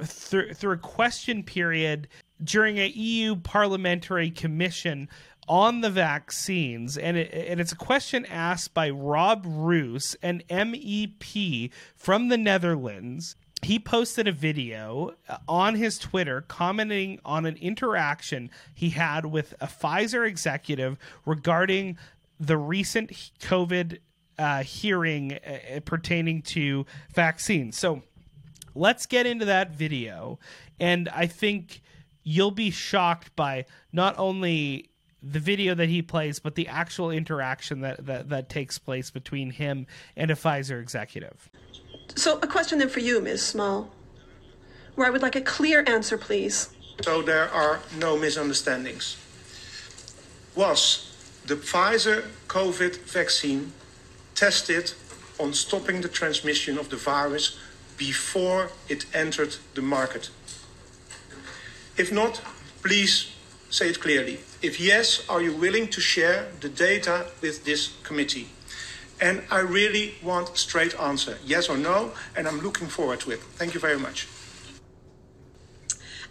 through, through a question period during a EU parliamentary commission on the vaccines, and, it, and it's a question asked by Rob Roos, an MEP from the Netherlands. He posted a video uh, on his Twitter commenting on an interaction he had with a Pfizer executive regarding the recent COVID uh, hearing uh, pertaining to vaccines. So let's get into that video. And I think you'll be shocked by not only the video that he plays, but the actual interaction that, that, that takes place between him and a Pfizer executive. So, a question then for you, Ms. Small, where I would like a clear answer, please. So there are no misunderstandings. Was the Pfizer COVID vaccine tested on stopping the transmission of the virus before it entered the market? If not, please say it clearly. If yes, are you willing to share the data with this committee? And I really want a straight answer, yes or no, and I'm looking forward to it. Thank you very much.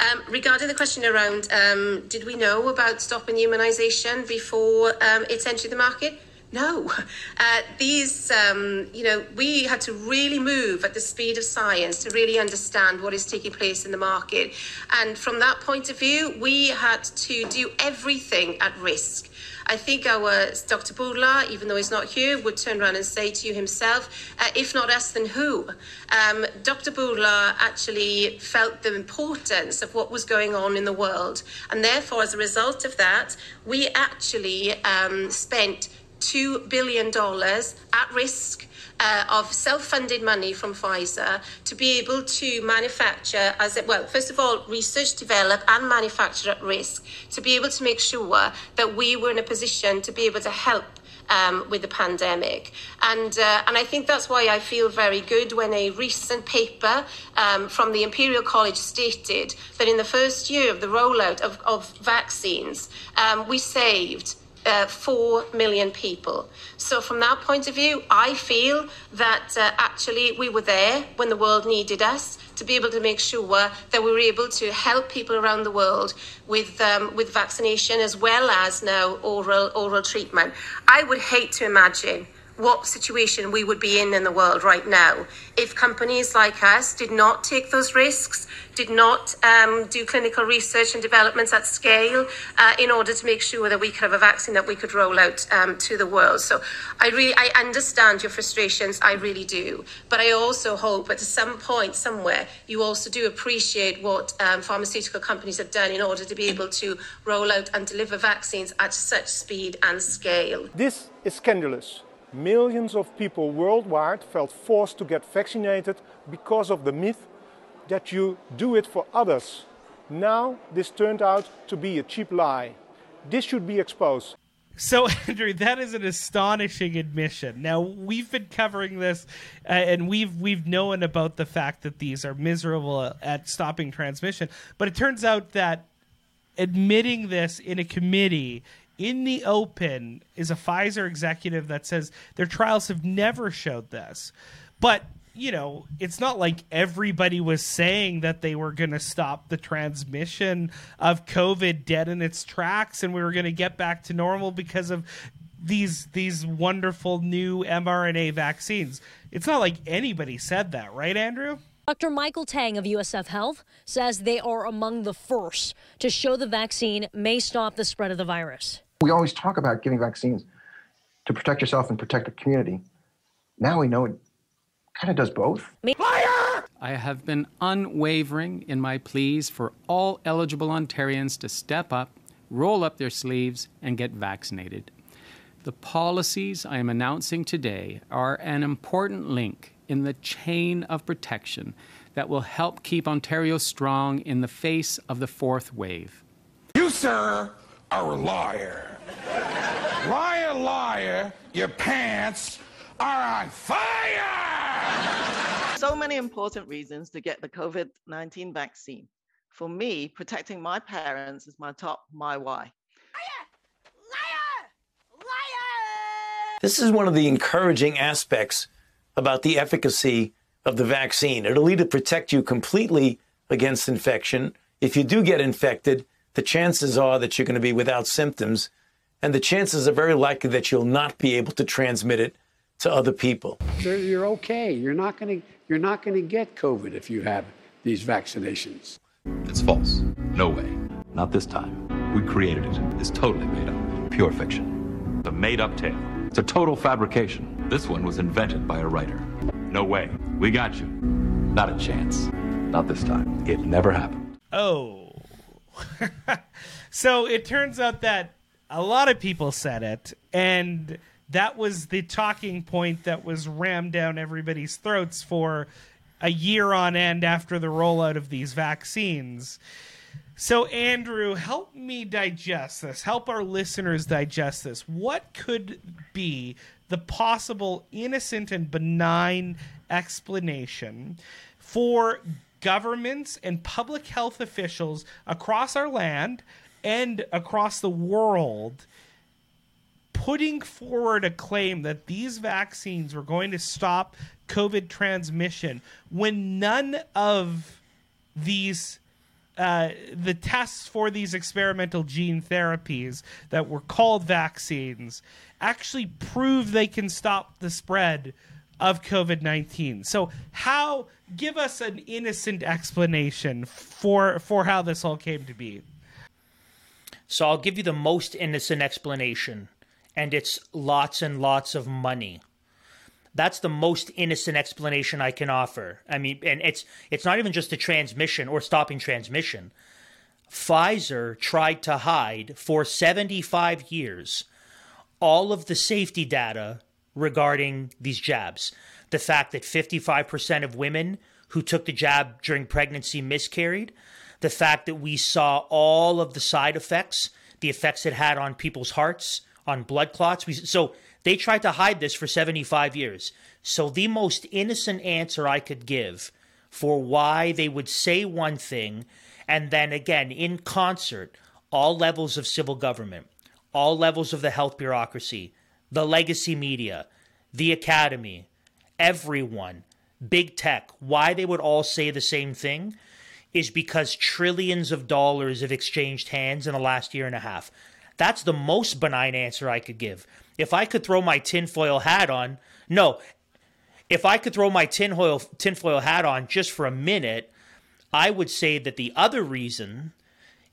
Um, regarding the question around, um, did we know about stopping immunisation before um, it's entered the market? No. Uh, these, um, you know, we had to really move at the speed of science to really understand what is taking place in the market. And from that point of view, we had to do everything at risk. I think our Dr. Bourla, even though he's not here, would turn around and say to you himself, uh, if not us, then who? Um, Dr. Bourla actually felt the importance of what was going on in the world. And therefore, as a result of that, we actually um, spent $2 billion at risk uh, of self-funded money from Pfizer to be able to manufacture as it well first of all research develop and manufacture at risk to be able to make sure that we were in a position to be able to help um, with the pandemic. And, uh, and I think that's why I feel very good when a recent paper um, from the Imperial College stated that in the first year of the rollout of, of vaccines, um, we saved uh, 4 million people. So, from that point of view, I feel that uh, actually we were there when the world needed us to be able to make sure that we were able to help people around the world with, um, with vaccination as well as now oral, oral treatment. I would hate to imagine what situation we would be in in the world right now if companies like us did not take those risks, did not um, do clinical research and developments at scale uh, in order to make sure that we could have a vaccine that we could roll out um, to the world. So I really I understand your frustrations, I really do, but I also hope at some point somewhere you also do appreciate what um, pharmaceutical companies have done in order to be able to roll out and deliver vaccines at such speed and scale. This is scandalous. Millions of people worldwide felt forced to get vaccinated because of the myth that you do it for others. Now, this turned out to be a cheap lie. This should be exposed. So, <laughs> Andrew, that is an astonishing admission. Now, we've been covering this, uh, and we've we've known about the fact that these are miserable at stopping transmission. But it turns out that admitting this in a committee in the open is a Pfizer executive that says their trials have never showed this. But, you know, it's not like everybody was saying that they were going to stop the transmission of COVID dead in its tracks and we were going to get back to normal because of these these wonderful new mRNA vaccines. It's not like anybody said that, right, Andrew? Dr. Michael Teng of USF Health says they are among the first to show the vaccine may stop the spread of the virus. We always talk about giving vaccines to protect yourself and protect the community. Now we know it kind of does both. Liar! I have been unwavering in my pleas for all eligible Ontarians to step up, roll up their sleeves, and get vaccinated. The policies I am announcing today are an important link in the chain of protection that will help keep Ontario strong in the face of the fourth wave. You, sir, are a liar. Liar, liar, your pants are on fire! So many important reasons to get the COVID 19 vaccine. For me, protecting my parents is my top, my why. Liar! Liar! Liar. This is one of the encouraging aspects about the efficacy of the vaccine. It'll either protect you completely against infection. If you do get infected, the chances are that you're going to be without symptoms, and the chances are very likely that you'll not be able to transmit it to other people. You're okay. You're not going to you're not going to get COVID if you have these vaccinations. It's false. No way. Not this time. We created it. It's totally made up. Pure fiction. It's a made up tale. It's a total fabrication. This one was invented by a writer. No way. We got you. Not a chance. Not this time. It never happened. Oh. <laughs> so it turns out that a lot of people said it, and that was the talking point that was rammed down everybody's throats for a year on end after the rollout of these vaccines. So, Andrew, help me digest this. Help our listeners digest this. What could be the possible innocent and benign explanation for governments and public health officials across our land and across the world putting forward a claim that these vaccines were going to stop COVID transmission when none of these uh, the tests for these experimental gene therapies that were called vaccines actually prove they can stop the spread of COVID 19. So, how, give us an innocent explanation for, for how this all came to be. So, I'll give you the most innocent explanation, and it's lots and lots of money. That's the most innocent explanation I can offer. I mean, and it's it's not even just the transmission or stopping transmission. Pfizer tried to hide for 75 years all of the safety data regarding these jabs. The fact that 55% of women who took the jab during pregnancy miscarried, the fact that we saw all of the side effects, the effects it had on people's hearts, on blood clots. We, so They tried to hide this for 75 years. So, the most innocent answer I could give for why they would say one thing and then again, in concert, all levels of civil government, all levels of the health bureaucracy, the legacy media, the academy, everyone, big tech, why they would all say the same thing is because trillions of dollars have exchanged hands in the last year and a half. That's the most benign answer I could give. If I could throw my tinfoil hat on, no, if I could throw my tinfoil tinfoil hat on just for a minute, I would say that the other reason,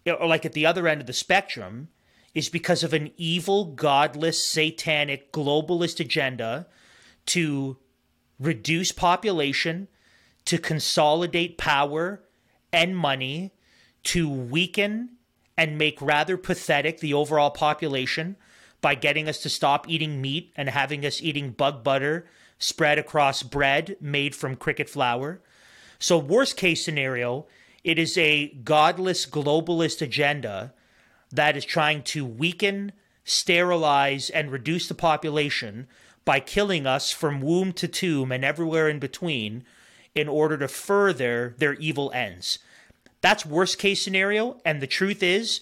or like at the other end of the spectrum, is because of an evil, godless, satanic, globalist agenda to reduce population, to consolidate power and money, to weaken and make rather pathetic the overall population by getting us to stop eating meat and having us eating bug butter spread across bread made from cricket flour. So, worst case scenario, it is a godless globalist agenda that is trying to weaken, sterilize, and reduce the population by killing us from womb to tomb and everywhere in between in order to further their evil ends. That's worst case scenario. And the truth is,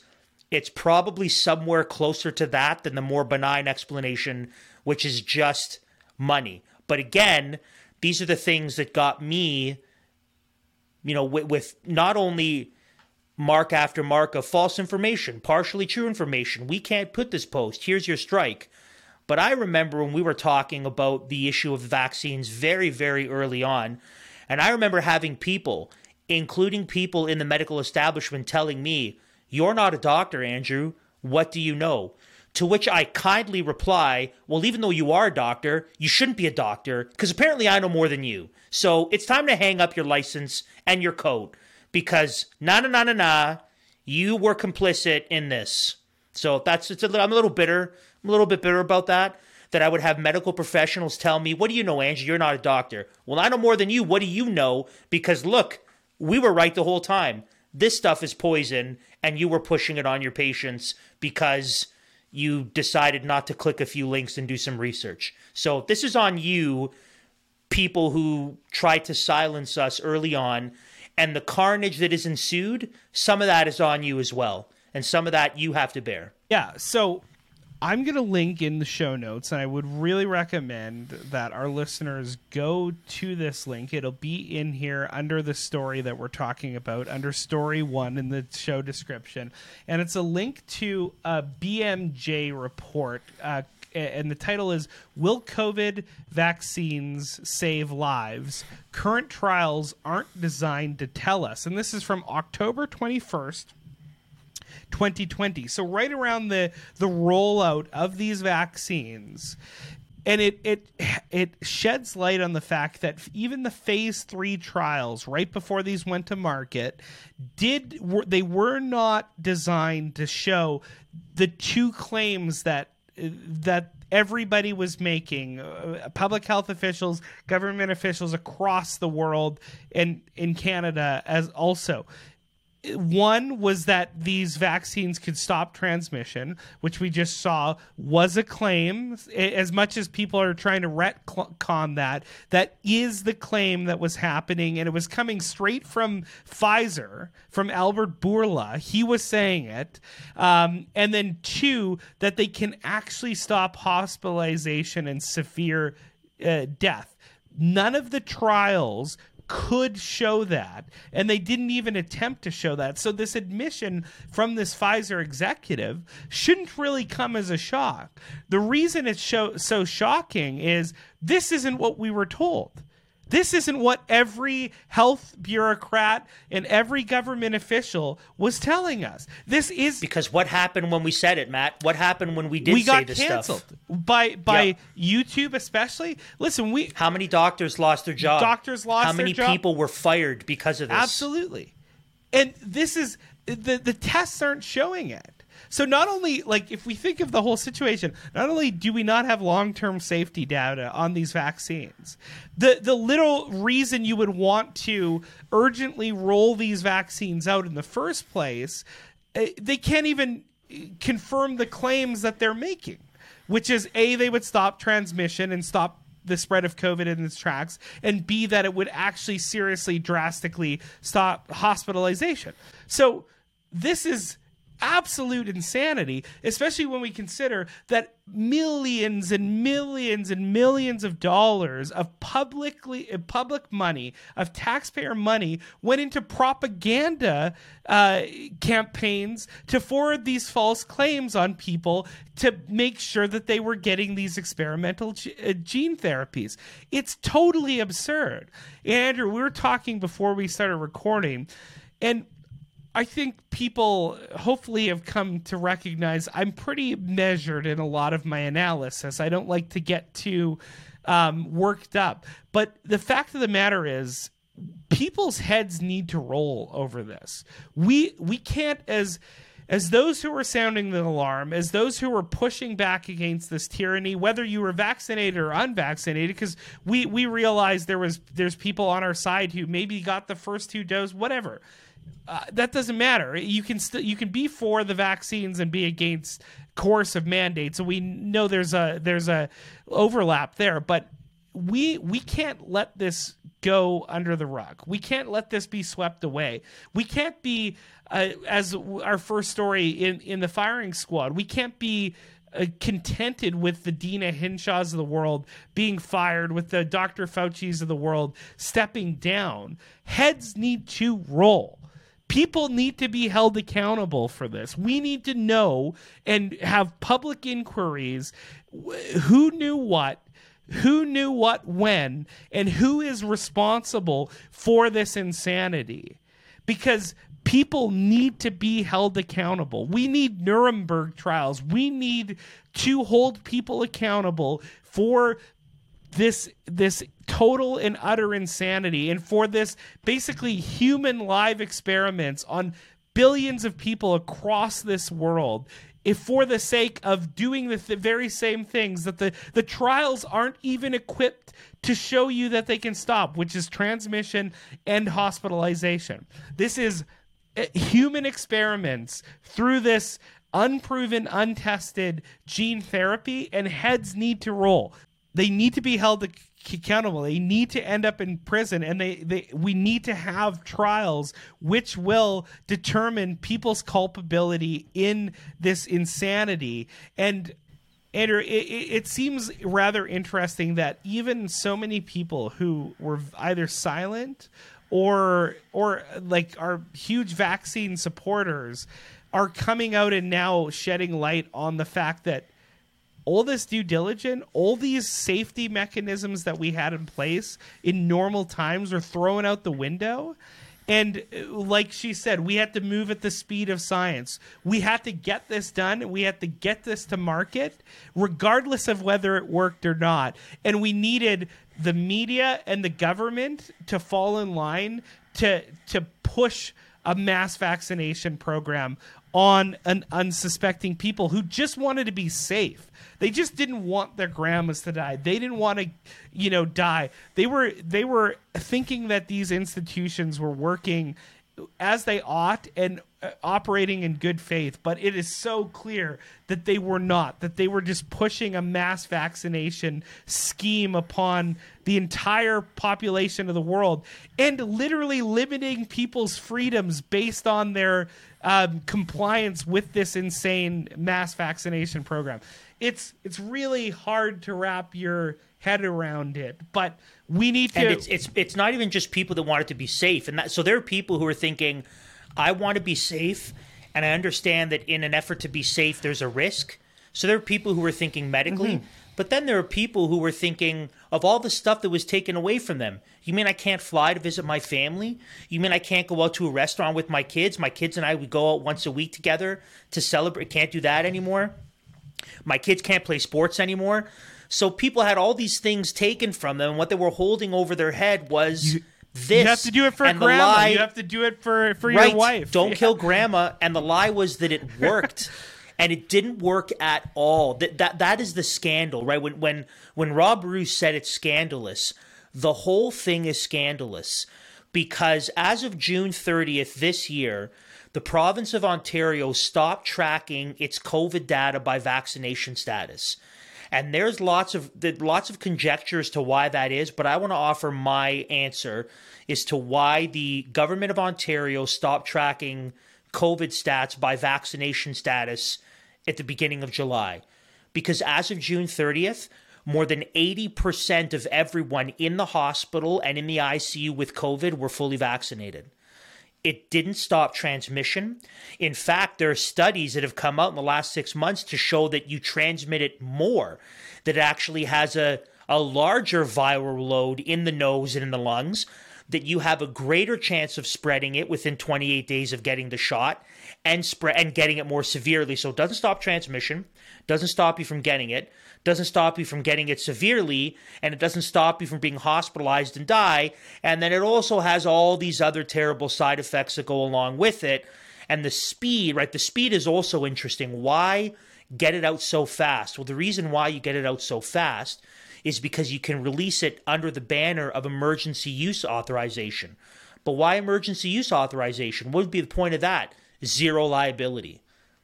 it's probably somewhere closer to that than the more benign explanation, which is just money. But again, these are the things that got me, you know, with, with not only mark after mark of false information, partially true information. We can't put this post. Here's your strike. But I remember when we were talking about the issue of vaccines very, very early on, and I remember having people, including people in the medical establishment, telling me, You're not a doctor, Andrew. What do you know? To which I kindly reply, Well, even though you are a doctor, you shouldn't be a doctor, because apparently I know more than you. So it's time to hang up your license and your coat, because na na na na na, you were complicit in this. So that's it's a little, I'm a little bitter. I'm a little bit bitter about that. That I would have medical professionals tell me, "What do you know, Angie? You're not a doctor." Well, I know more than you. What do you know? Because look, we were right the whole time. This stuff is poison, and you were pushing it on your patients because you decided not to click a few links and do some research. So this is on you, people who tried to silence us early on, and the carnage that is ensued. Some of that is on you as well, and some of that you have to bear. Yeah. So I'm going to link in the show notes, and I would really recommend that our listeners go to this link. It'll be in here under the story that we're talking about, under story one in the show description. And it's a link to a BMJ report. Uh, and the title is Will COVID Vaccines Save Lives? Current trials aren't designed to tell us. And this is from October 21st. 2020. So right around the the rollout of these vaccines, and it it it sheds light on the fact that even the phase three trials right before these went to market did were, they were not designed to show the two claims that that everybody was making uh, public health officials government officials across the world and in Canada as also one was that these vaccines could stop transmission, which we just saw was a claim. As much as people are trying to retcon that, that is the claim that was happening, and it was coming straight from Pfizer, from Albert Bourla. He was saying it. Um, and then two, that they can actually stop hospitalization and severe uh, death. None of the trials could show that and they didn't even attempt to show that. So this admission from this Pfizer executive shouldn't really come as a shock. The reason it's so shocking is this isn't what we were told this isn't what every health bureaucrat and every government official was telling us. This is because what happened when we said it, Matt? What happened when we did we say got this canceled stuff? by by YouTube especially. Listen, we how many doctors lost their job? Doctors lost How many people were fired because of this? Absolutely. And this is the the tests aren't showing it. So not only like if we think of the whole situation, not only do we not have long-term safety data on these vaccines, the the little reason you would want to urgently roll these vaccines out in the first place, eh, they can't even confirm the claims that they're making. which is A, they would stop transmission and stop the spread of COVID in its tracks, and B, that it would actually seriously, drastically stop hospitalization. So this is absolute insanity, especially when we consider that millions and millions and millions of dollars of publicly uh, public money of taxpayer money went into propaganda uh, campaigns to forward these false claims on people to make sure that they were getting these experimental ge- uh, gene therapies. It's totally absurd. Andrew, we were talking before we started recording, and I think people hopefully have come to recognize I'm pretty measured in a lot of my analysis. I don't like to get too um, worked up. But the fact of the matter is, people's heads need to roll over this. We we can't as as those who were sounding the alarm, as those who were pushing back against this tyranny, whether you were vaccinated or unvaccinated, because we we realized there was there's people on our side who maybe got the first two doses, whatever. Uh, that doesn't matter. You can still you can be for the vaccines and be against course of mandates. So we know there's a there's a overlap there, but we we can't let this go under the rug. We can't let this be swept away. We can't be uh, as our first story in in the firing squad. We can't be uh, contented with the Deena Hinshaws of the world being fired, with the Dr. Fauci's of the world stepping down. Heads need to roll people need to be held accountable for this. We need to know and have public inquiries who knew what, who knew what when, and who is responsible for this insanity. Because people need to be held accountable. We need Nuremberg trials. We need to hold people accountable for this this total and utter insanity. And for this basically human live experiments on billions of people across this world if for the sake of doing the th- very same things that the, the trials aren't even equipped to show you that they can stop which is transmission and hospitalization. This is uh, human experiments through this unproven untested gene therapy and heads need to roll they need to be held accountable. They need to end up in prison, and they, they we need to have trials which will determine people's culpability in this insanity. And Andrew, it, it seems rather interesting that even so many people who were either silent or or like are huge vaccine supporters are coming out and now shedding light on the fact that all this due diligence, all these safety mechanisms that we had in place in normal times are thrown out the window. And uh, like she said, we had to move at the speed of science. We had to get this done. We had to get this to market, regardless of whether it worked or not. And we needed the media and the government to fall in line to to push a mass vaccination program on an unsuspecting people who just wanted to be safe. They just didn't want their grandmas to die. They didn't want to, you know, die. They were they were thinking that these institutions were working as they ought and uh, operating in good faith, but it is so clear that they were not, that they were just pushing a mass vaccination scheme upon the entire population of the world and literally limiting people's freedoms based on their um, compliance with this insane mass vaccination program. It's it's really hard to wrap your head around it, but we need to. And it's it's it's not even just people that want it to be safe, and that so there are people who are thinking, I want to be safe, and I understand that in an effort to be safe, there's a risk. So there are people who are thinking medically, Mm-hmm. But then there are people who were thinking of all the stuff that was taken away from them. You mean I can't fly to visit my family? You mean I can't go out to a restaurant with my kids? My kids and I would go out once a week together to celebrate. Can't do that anymore. My kids can't play sports anymore. So people had all these things taken from them. and What they were holding over their head was this. you have to do it for and grandma. lie- you have to do it for for right, your wife. Don't Yeah. kill grandma. And the lie was that it worked. <laughs> and it didn't work at all. That that that is the scandal, right? When when when Rob Roos said it's scandalous, the whole thing is scandalous because as of June 30th this year, the province of Ontario stopped tracking its COVID data by vaccination status. And there's lots of lots of conjecture as to why that is, but I want to offer my answer as to why the government of Ontario stopped tracking COVID stats by vaccination status at the beginning of July. Because as of June 30th, more than 80% of everyone in the hospital and in the ICU with COVID were fully vaccinated. It didn't stop transmission. In fact, there are studies that have come out in the last six months to show that you transmit it more, that it actually has a, a larger viral load in the nose and in the lungs, that you have a greater chance of spreading it within 28 days of getting the shot and spread and getting it more severely. So it doesn't stop transmission, doesn't stop you from getting it, doesn't stop you from getting it severely, and it doesn't stop you from being hospitalized and die. And then it also has all these other terrible side effects that go along with it. And the speed, right? The speed is also interesting. Why get it out so fast? Well, the reason why you get it out so fast is because you can release it under the banner of emergency use authorization. But why emergency use authorization? What would be the point of that? Zero liability.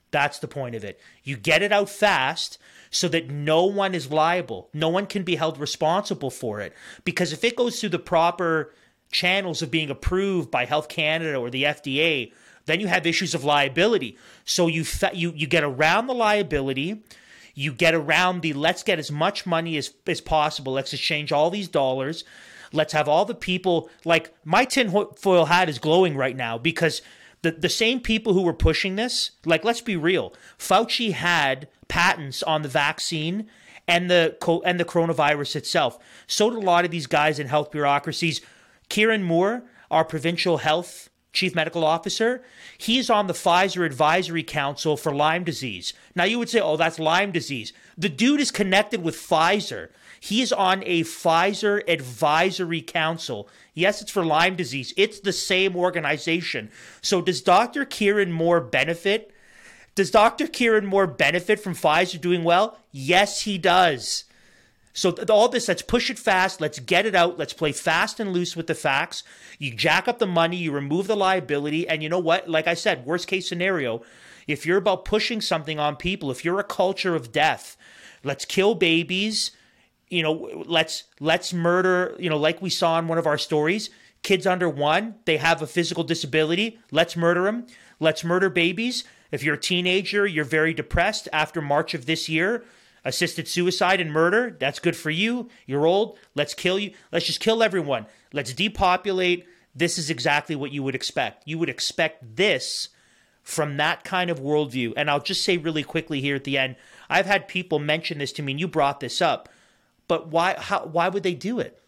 That's the point of it. You get it out fast so that no one is liable. No one can be held responsible for it. Because if it goes through the proper channels of being approved by Health Canada or the FDA, then you have issues of liability. So you fa- you you get around the liability, you get around the let's get as much money as as possible. Let's exchange all these dollars. Let's have all the people like my tinfoil hat is glowing right now because the, the same people who were pushing this, like let's be real, Fauci had patents on the vaccine and the and the coronavirus itself. So did a lot of these guys in health bureaucracies. Kieran Moore, our provincial health chief medical officer, he's on the Pfizer Advisory Council for Lyme disease. Now you would say, "Oh, that's Lyme disease." The dude is connected with Pfizer. He's on a Pfizer Advisory Council. Yes, it's for Lyme disease. It's the same organization. So does Dr. Kieran Moore benefit? Does Dr. Kieran Moore benefit from Pfizer doing well? Yes, he does. So th- all this, let's push it fast. Let's get it out. Let's play fast and loose with the facts. You jack up the money, you remove the liability, and you know what? Like I said, worst case scenario, if you're about pushing something on people, if you're a culture of death, let's kill babies you know, let's let's murder, you know, like we saw in one of our stories, kids under 1, they have a physical disability, let's murder them. Let's murder babies. If you're a teenager, you're very depressed after March of this year, assisted suicide and murder, that's good for you. You're old, let's kill you. Let's just kill everyone. Let's depopulate. This is exactly what you would expect. You would expect this from that kind of worldview. And I'll just say really quickly here at the end I've had people mention this to me, and you brought this up but why? How? Why would they do it?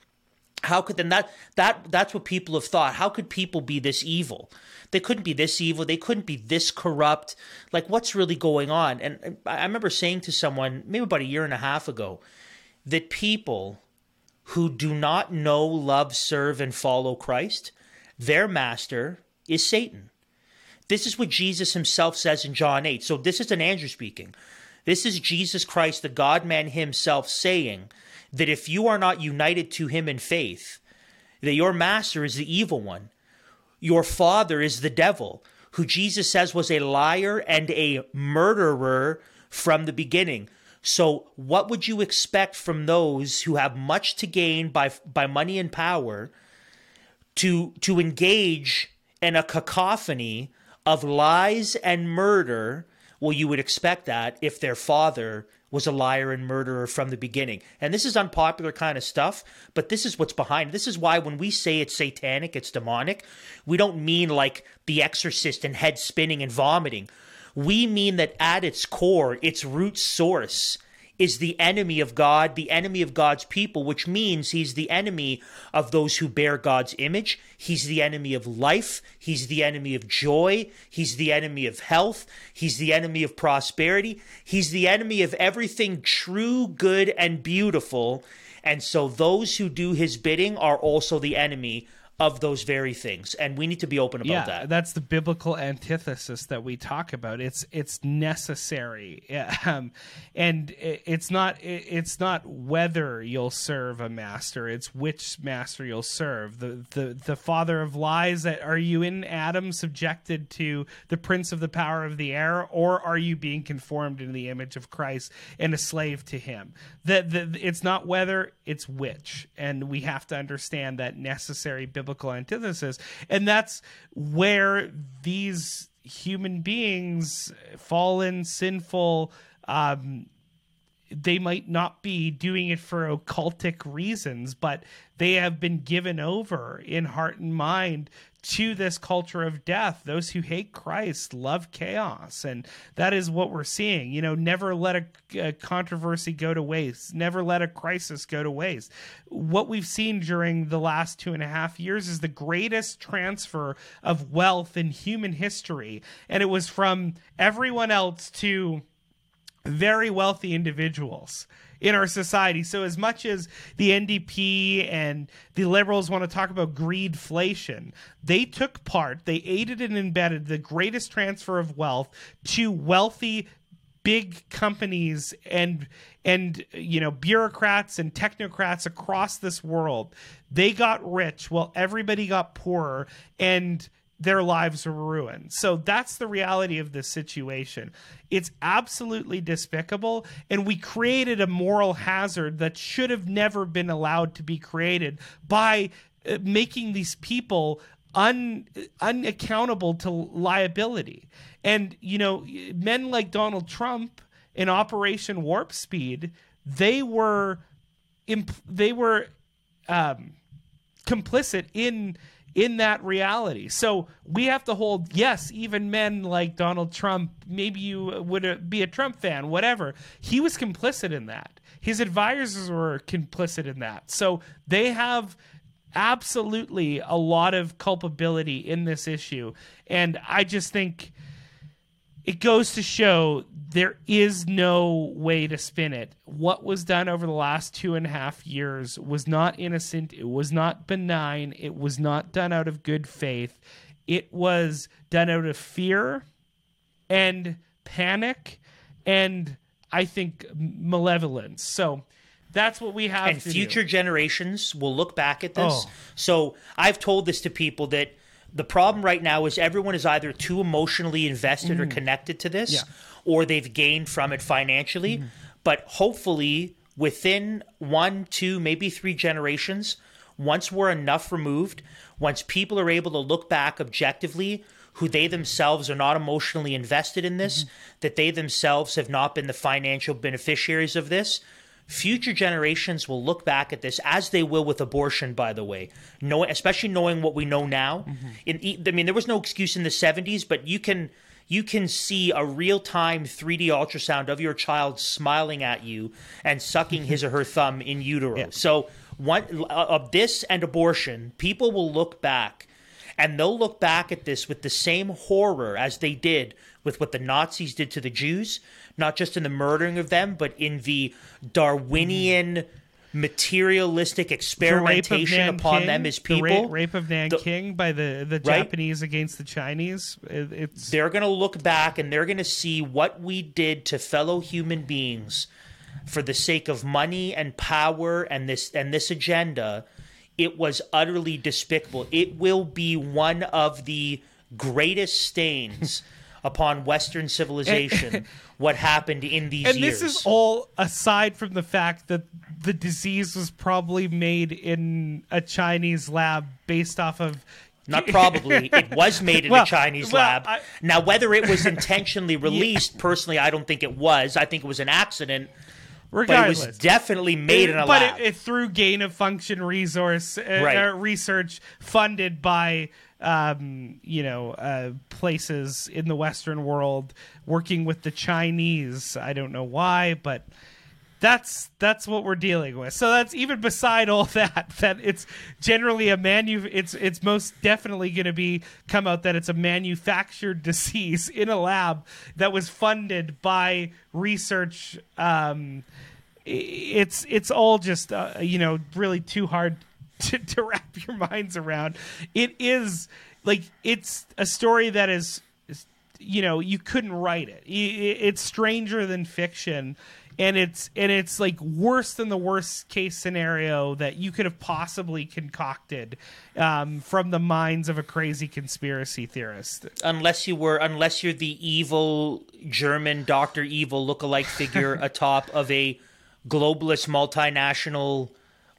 How could then that that that's what people have thought. How could people be this evil? They couldn't be this evil. They couldn't be this corrupt. Like what's really going on? And I remember saying to someone maybe about a year and a half ago that people who do not know, love, serve, and follow Christ, their master is Satan. This is what Jesus himself says in John 8. So this is an Andrew speaking. This is Jesus Christ, the God man himself, saying that if you are not united to him in faith, that your master is the evil one, your father is the devil, who Jesus says was a liar and a murderer from the beginning. So, what would you expect from those who have much to gain by by money and power to to engage in a cacophony of lies and murder? Well, you would expect that if their father was a liar and murderer from the beginning. And this is unpopular kind of stuff, but this is what's behind. This is why when we say it's satanic, it's demonic, we don't mean like the exorcist and head spinning and vomiting. We mean that at its core, its root source is the enemy of God, the enemy of God's people, which means he's the enemy of those who bear God's image. He's the enemy of life. He's the enemy of joy. He's the enemy of health. He's the enemy of prosperity. He's the enemy of everything true, good, and beautiful. And so those who do his bidding are also the enemy of those very things, and we need to be open about yeah, that. that's the biblical antithesis that we talk about. It's it's necessary, <laughs> um, and it's not it's not whether you'll serve a master; it's which master you'll serve. The the the father of lies. That are you in Adam subjected to the prince of the power of the air, or are you being conformed in the image of Christ and a slave to Him? That the, it's not whether, it's which, and we have to understand that necessary biblical antithesis, and that's where these human beings, fallen, sinful, um, they might not be doing it for occultic reasons, but they have been given over in heart and mind to this culture of death. Those who hate Christ love chaos. And that is what we're seeing. You know, never let a, a controversy go to waste, never let a crisis go to waste. What we've seen during the last two and a half years is the greatest transfer of wealth in human history. And it was from everyone else to very wealthy individuals in our society. So as much as the NDP and the liberals want to talk about greedflation, they took part, they aided and embedded the greatest transfer of wealth to wealthy big companies and and you know bureaucrats and technocrats across this world. They got rich while everybody got poorer and their lives were ruined. So that's the reality of this situation. It's absolutely despicable. And we created a moral hazard that should have never been allowed to be created by uh, making these people un, unaccountable to liability. And, you know, men like Donald Trump in Operation Warp Speed, they were, imp- they were, um, complicit in in that reality. So we have to hold yes, even men like Donald Trump, maybe you would uh, be a Trump fan, whatever. He was complicit in that. His advisors were complicit in that. So they have absolutely a lot of culpability in this issue. And I just think it goes to show there is no way to spin it. What was done over the last two and a half years was not innocent. It was not benign. It was not done out of good faith. It was done out of fear and panic and I think malevolence. So that's what we have and future do. generations will look back at this. Oh. So I've told this to people that the problem right now is everyone is either too emotionally invested or Mhm. connected to this, Yeah. or they've gained from it financially. But hopefully, within one, two, maybe three generations, once we're enough removed, once people are able to look back objectively, who they themselves are not emotionally invested in this, that they themselves have not been the financial beneficiaries of this, future generations will look back at this as they will with abortion by the way. Especially knowing what we know now. In e- i mean there was no excuse in the 70s but you can you can see a real-time 3d ultrasound of your child smiling at you and sucking his or her <laughs> thumb in utero. So one uh, of this and abortion people will look back and they'll look back at this with the same horror as they did with what the Nazis did to the Jews, not just in the murdering of them, but in the Darwinian mm. materialistic The experimentation upon Nanking, them as the people. rape, rape of Nanking by the, the Right? Japanese against the Chinese. It's... They're going to look back and they're going to see what we did to fellow human beings for the sake of money and power and this and this agenda it was utterly despicable it will be one of the greatest stains <laughs> upon western civilization <laughs> what happened in these and years this is all aside from the fact that the disease was probably made in a Chinese lab based off of Not probably. <laughs> It was made in Well, a Chinese well, lab. I- now, whether it was intentionally <laughs> released, personally, I don't think it was. I think it was an accident. But it was Regardless. definitely made in a but lab. It, it through gain of function resource uh, Right. uh, research funded by um, you know uh, places in the Western world working with the Chinese. I don't know why, but that's that's what we're dealing with. So that's even beside all that. <laughs> That it's generally a manu. It's it's most definitely going to be come out that it's a manufactured <laughs> disease in a lab that was funded by research. Um, it's it's all just uh, you know really too hard <laughs> to, to wrap your minds around. It is like it's a story that is, is you know, you couldn't write it. It's stranger than fiction. And it's and it's like worse than the worst case scenario that you could have possibly concocted um, from the minds of a crazy conspiracy theorist. unless you were unless you're the evil German Doctor Evil lookalike figure <laughs> atop of a globalist multinational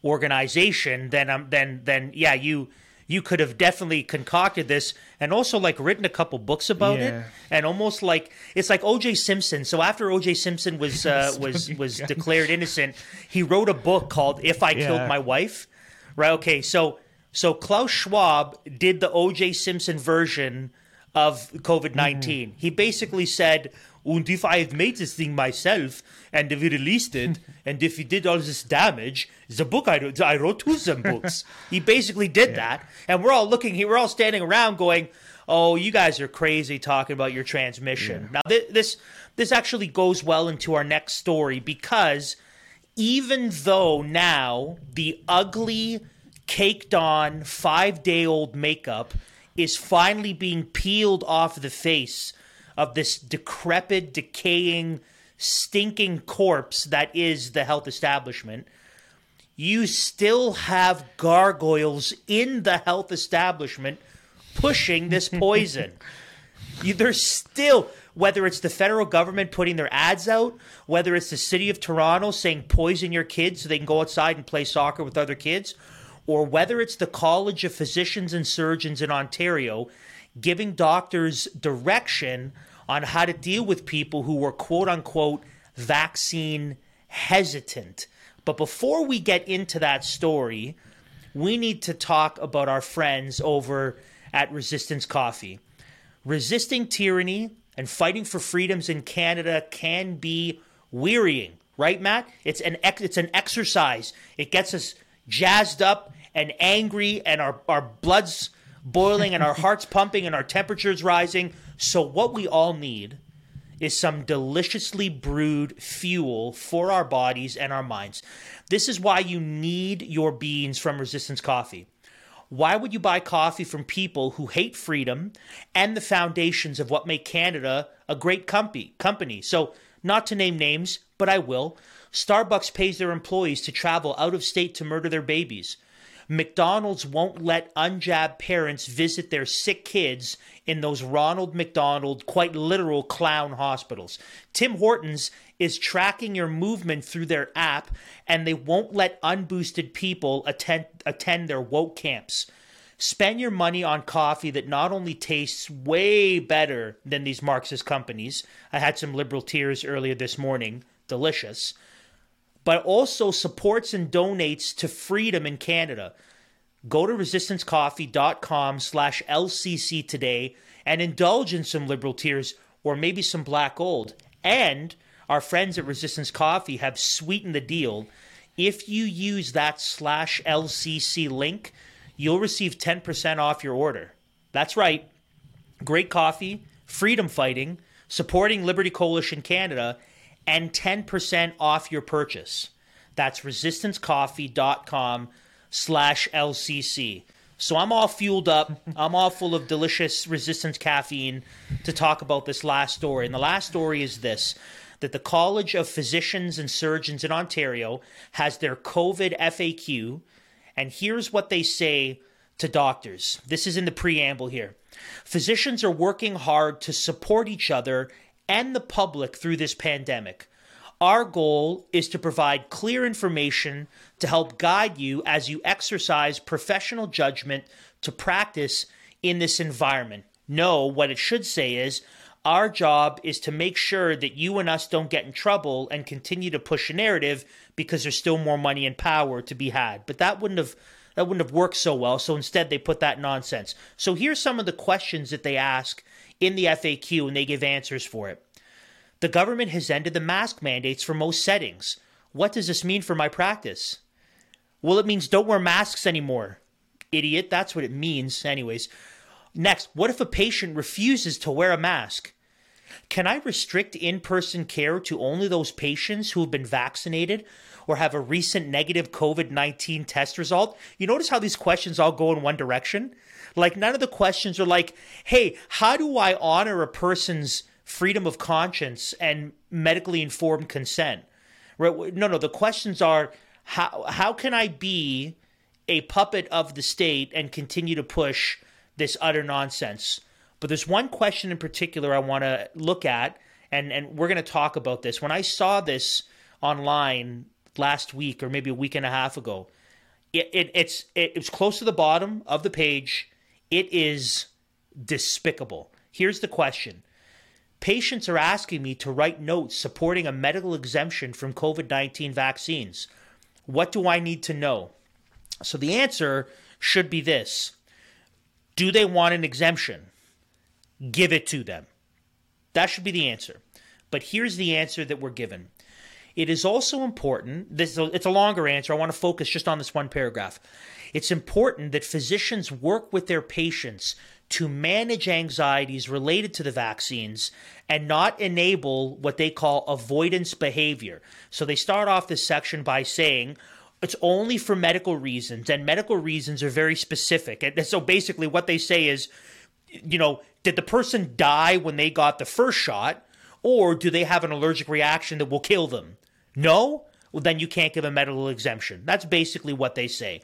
organization, then um, then then yeah, you you could have definitely concocted this and also like written a couple books about Yeah. it and almost like it's like OJ Simpson. So after OJ Simpson was <laughs> uh, was was declared innocent, he wrote a book called If I Yeah. Killed My Wife. Right? Okay, so so Klaus Schwab did the OJ Simpson version of COVID 19. He basically said, and if I had made this thing myself and if we released it <laughs> and if he did all this damage, the book I wrote, I wrote two of them books. he basically did that. And we're all looking, we're all standing around going, oh, you guys are crazy talking about your transmission. Now, th- this, this actually goes well into our next story because even though now the ugly, caked on, five day old makeup is finally being peeled off the face of this decrepit, decaying, stinking corpse that is the health establishment, you still have gargoyles in the health establishment pushing this <laughs> poison. You, there's still, whether it's the federal government putting their ads out, whether it's the city of Toronto saying poison your kids so they can go outside and play soccer with other kids, or whether it's the College of Physicians and Surgeons in Ontario giving doctors direction on how to deal with people who were quote unquote vaccine hesitant. But before we get into that story, we need to talk about our friends over at Resistance Coffee. Resisting tyranny and fighting for freedoms in Canada can be wearying, right, Matt? It's an ex- it's an exercise. It gets us jazzed up and angry, and our our blood's boiling, and our hearts pumping, and our temperatures rising. So what we all need is some deliciously brewed fuel for our bodies and our minds. This is why you need your beans from Resistance Coffee. Why would you buy coffee from people who hate freedom and the foundations of what make Canada a great company? Company. So, not to name names, but I will. Starbucks pays their employees to travel out of state to murder their babies. McDonald's won't let unjabbed parents visit their sick kids in those Ronald McDonald, quite literal clown hospitals. Tim Hortons is tracking your movement through their app, and they won't let unboosted people attend, attend their woke camps. Spend your money on coffee that not only tastes way better than these Marxist companies. I had some liberal tears earlier this morning. Delicious but also supports and donates to freedom in Canada. Go to resistancecoffee.com slash LCC today and indulge in some liberal tears or maybe some black gold. And our friends at Resistance Coffee have sweetened the deal. If you use that slash LCC link, you'll receive 10% off your order. That's right. Great coffee, freedom fighting, supporting Liberty Coalition Canada, and 10% off your purchase. That's resistancecoffee.com slash LCC. So I'm all fueled up. I'm all full of delicious resistance caffeine to talk about this last story. And the last story is this that the College of Physicians and Surgeons in Ontario has their COVID FAQ. And here's what they say to doctors. This is in the preamble here. Physicians are working hard to support each other and the public through this pandemic. Our goal is to provide clear information to help guide you as you exercise professional judgment to practice in this environment. No, what it should say is our job is to make sure that you and us don't get in trouble and continue to push a narrative because there's still more money and power to be had. But that wouldn't have that wouldn't have worked so well. So instead they put that nonsense. So here's some of the questions that they ask in the FAQ and they give answers for it. The government has ended the mask mandates for most settings. What does this mean for my practice? Well, it means don't wear masks anymore. Idiot, that's what it means. Anyways, next, what if a patient refuses to wear a mask? Can I restrict in person care to only those patients who have been vaccinated or have a recent negative COVID 19 test result? You notice how these questions all go in one direction? Like, none of the questions are like, hey, how do I honor a person's freedom of conscience and medically informed consent? Right? No, no, the questions are, how, how can I be a puppet of the state and continue to push this utter nonsense? But there's one question in particular I want to look at, and, and we're going to talk about this. When I saw this online last week or maybe a week and a half ago, it, it, it's, it, it was close to the bottom of the page. It is despicable. Here's the question Patients are asking me to write notes supporting a medical exemption from COVID 19 vaccines. What do I need to know? So the answer should be this Do they want an exemption? Give it to them. That should be the answer. But here's the answer that we're given. It is also important, this it's a longer answer. I want to focus just on this one paragraph. It's important that physicians work with their patients to manage anxieties related to the vaccines and not enable what they call avoidance behavior. So they start off this section by saying, it's only for medical reasons, and medical reasons are very specific. And so basically, what they say is, you know, did the person die when they got the first shot, or do they have an allergic reaction that will kill them? No? Well, then you can't give a medical exemption. That's basically what they say.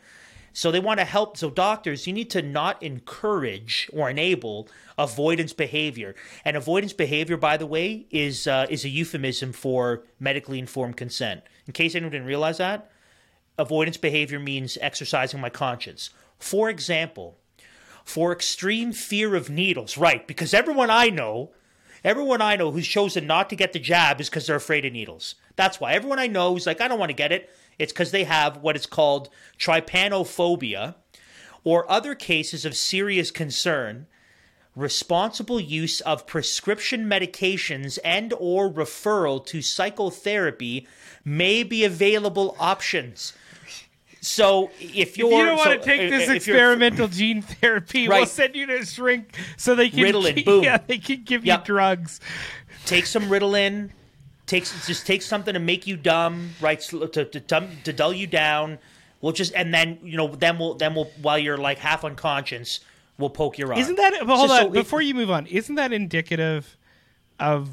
So they want to help. So doctors, you need to not encourage or enable avoidance behavior. And avoidance behavior, by the way, is uh, is a euphemism for medically informed consent. In case anyone didn't realize that, avoidance behavior means exercising my conscience. For example, for extreme fear of needles, right? Because everyone I know, everyone I know who's chosen not to get the jab is because they're afraid of needles. That's why everyone I know is like, I don't want to get it. It's because they have what is called trypanophobia or other cases of serious concern responsible use of prescription medications and or referral to psychotherapy may be available options so if you're if you don't so, want to take uh, this uh, experimental gene therapy, we'll send you to a shrink so they can Ritalin, gi- <laughs> boom. yeah, they can give Yep. you drugs. take some Ritalin. Takes just take something to make you dumb, right? To, to, to, to dull you down. We'll just and then you know then we'll then we'll while you're like half unconscious, we'll poke your arm. Isn't that hold So- on so it- before you move on? Isn't that indicative of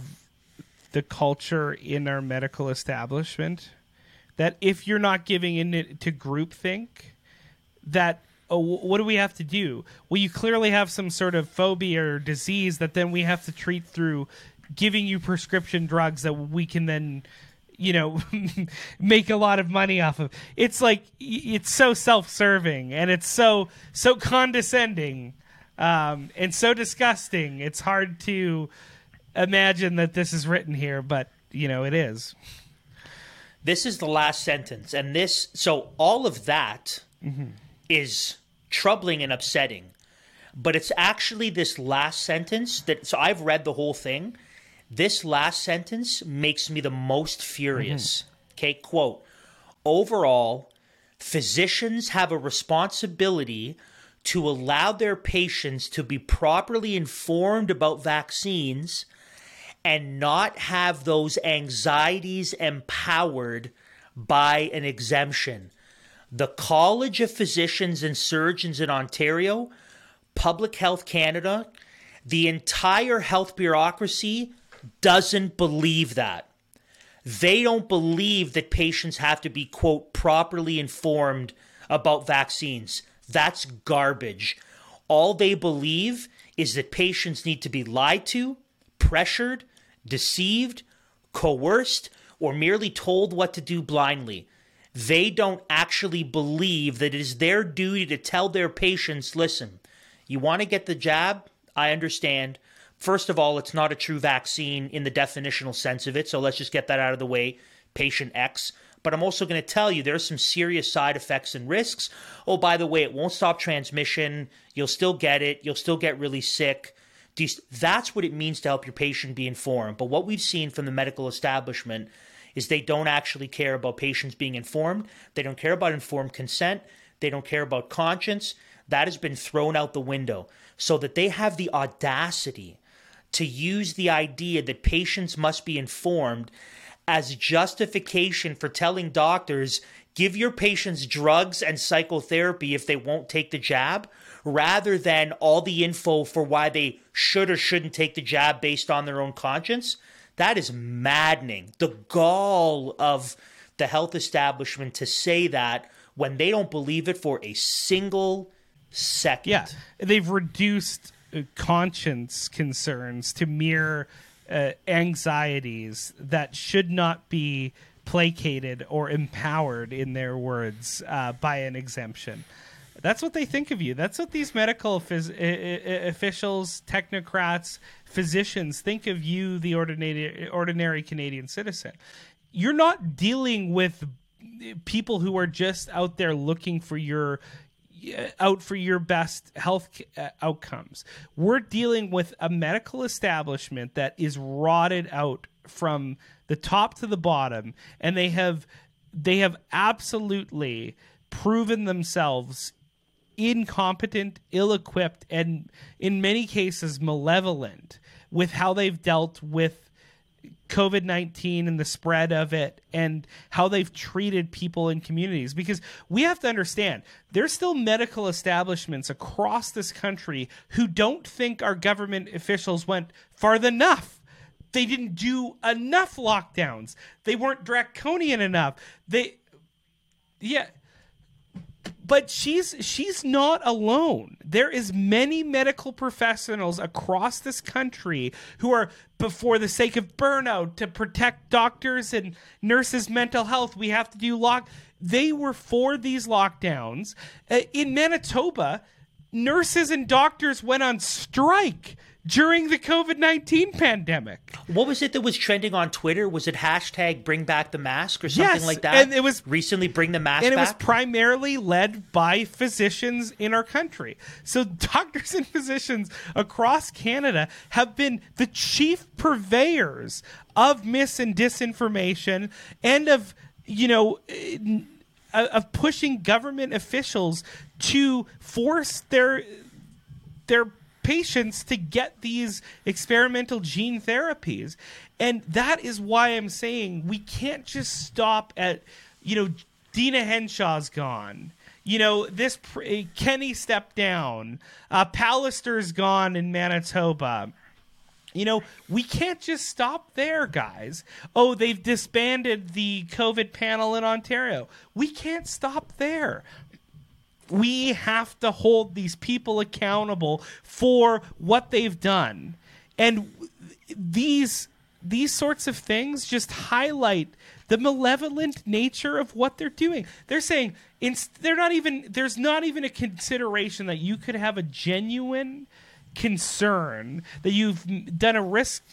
the culture in our medical establishment that if you're not giving in to groupthink, that oh, what do we have to do? Well, you clearly have some sort of phobia or disease that then we have to treat through giving you prescription drugs that we can then you know <laughs> make a lot of money off of. It's like it's so self-serving and it's so so condescending um, and so disgusting. It's hard to imagine that this is written here but you know it is This is the last sentence, and this so all of that is troubling and upsetting. But it's actually this last sentence that so I've read the whole thing. This last sentence makes me the most furious. Okay, quote Overall, physicians have a responsibility to allow their patients to be properly informed about vaccines and not have those anxieties empowered by an exemption. The College of Physicians and Surgeons in Ontario, Public Health Canada, the entire health bureaucracy doesn't believe that. They don't believe that patients have to be, quote, properly informed about vaccines. That's garbage. All they believe is that patients need to be lied to, pressured, deceived, coerced, or merely told what to do blindly. They don't actually believe that it is their duty to tell their patients listen, you want to get the jab? I understand. First of all, it's not a true vaccine in the definitional sense of it, so let's just get that out of the way. Patient X. But I'm also going to tell you there's some serious side effects and risks. Oh, by the way, it won't stop transmission. You'll still get it. You'll still get really sick. That's what it means to help your patient be informed. But what we've seen from the medical establishment is they don't actually care about patients being informed. They don't care about informed consent. They don't care about conscience. That has been thrown out the window so that they have the audacity to use the idea that patients must be informed as justification for telling doctors give your patients drugs and psychotherapy if they won't take the jab rather than all the info for why they should or shouldn't take the jab based on their own conscience that is maddening the gall of the health establishment to say that when they don't believe it for a single second Yeah, they've reduced uh, conscience concerns to mere uh, anxieties that should not be placated or empowered, in their words, uh, by an exemption. That's what they think of you. That's what these medical phys- officials, technocrats, physicians think of you, the ordinary, ordinary Canadian citizen. You're not dealing with people who are just out there looking for your out for your best health uh, outcomes. We're dealing with a medical establishment that is rotted out from the top to the bottom and they have they have absolutely proven themselves incompetent, ill-equipped and in many cases malevolent with how they've dealt with COVID 19 and the spread of it and how they've treated people in communities. Because we have to understand there's still medical establishments across this country who don't think our government officials went far enough. They didn't do enough lockdowns. They weren't draconian enough. They, yeah but she's she's not alone. There is many medical professionals across this country who are before the sake of burnout to protect doctors and nurses mental health we have to do lock they were for these lockdowns. Uh, in manitoba nurses and doctors went on strike during the covid-19 pandemic. What was it that was trending on twitter? Was it hashtag bring back the mask or something Yes, like that? and it was recently bring the mask and it back? was primarily led by physicians in our country. So <laughs> doctors and physicians across Canada have been the chief purveyors of mis and disinformation and of you know eh, of pushing government officials to force their their patients to get these experimental gene therapies. And that is why I'm saying we can't just stop at, you know, Deena Hinshaw's gone. You know, this pr- uh, Kenney stepped down. Uh, Pallister's gone in Manitoba. You know, we can't just stop there, guys. Oh, they've disbanded the COVID panel in Ontario. We can't stop there we have to hold these people accountable for what they've done. And these these sorts of things just highlight the malevolent nature of what they're doing. They're saying they're not even there's not even a consideration that you could have a genuine concern that you've done a risk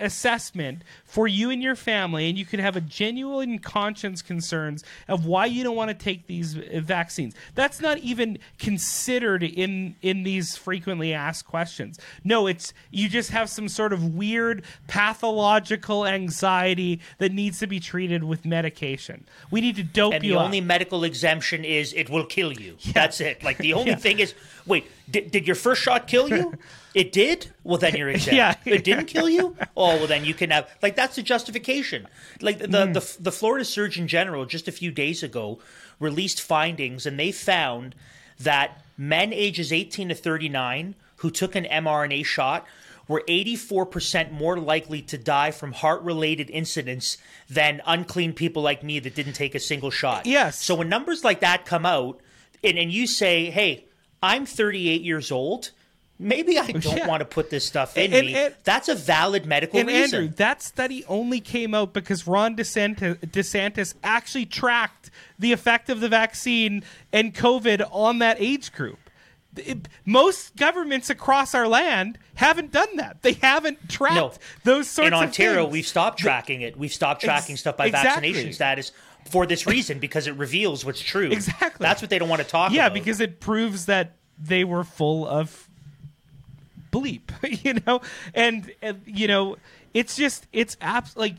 assessment for you and your family, and you could have a genuine conscience concerns of why you don't want to take these vaccines. That's not even considered in in these frequently asked questions. No, it's you just have some sort of weird pathological anxiety that needs to be treated with medication. We need to dope and you the up. only medical exemption is it will kill you. That's it. Like the <laughs> only Yeah. thing is, wait, did, did your first shot kill you? <laughs> it did. Well, then you're exempt. <laughs> Yeah. It didn't kill you. Oh, well, then you can have like that's the justification. Like the Mm. the the Florida Surgeon General just a few days ago released findings, and they found that men ages 18 to 39 who took an mRNA shot were 84% more likely to die from heart related incidents than unclean people like me that didn't take a single shot. Yes. So when numbers like that come out and, and you say, hey, I'm 38 years old, maybe I oh, don't Yeah. want to put this stuff in And- me. and- That's a valid medical and reason. Andrew, that study only came out because Ron DeSantis, DeSantis actually tracked the effect of the vaccine and COVID on that age group. It- most governments across our land haven't done that. They haven't tracked No. those sorts in Ontario, we've stopped tracking it. We've stopped Ex- tracking stuff by exactly. vaccination status for this reason because it reveals what's true. Exactly. That's what they don't want to talk about. yeah, about. because it proves that they were full of bleep, <laughs> you know, and, and you know, it's just it's abs like.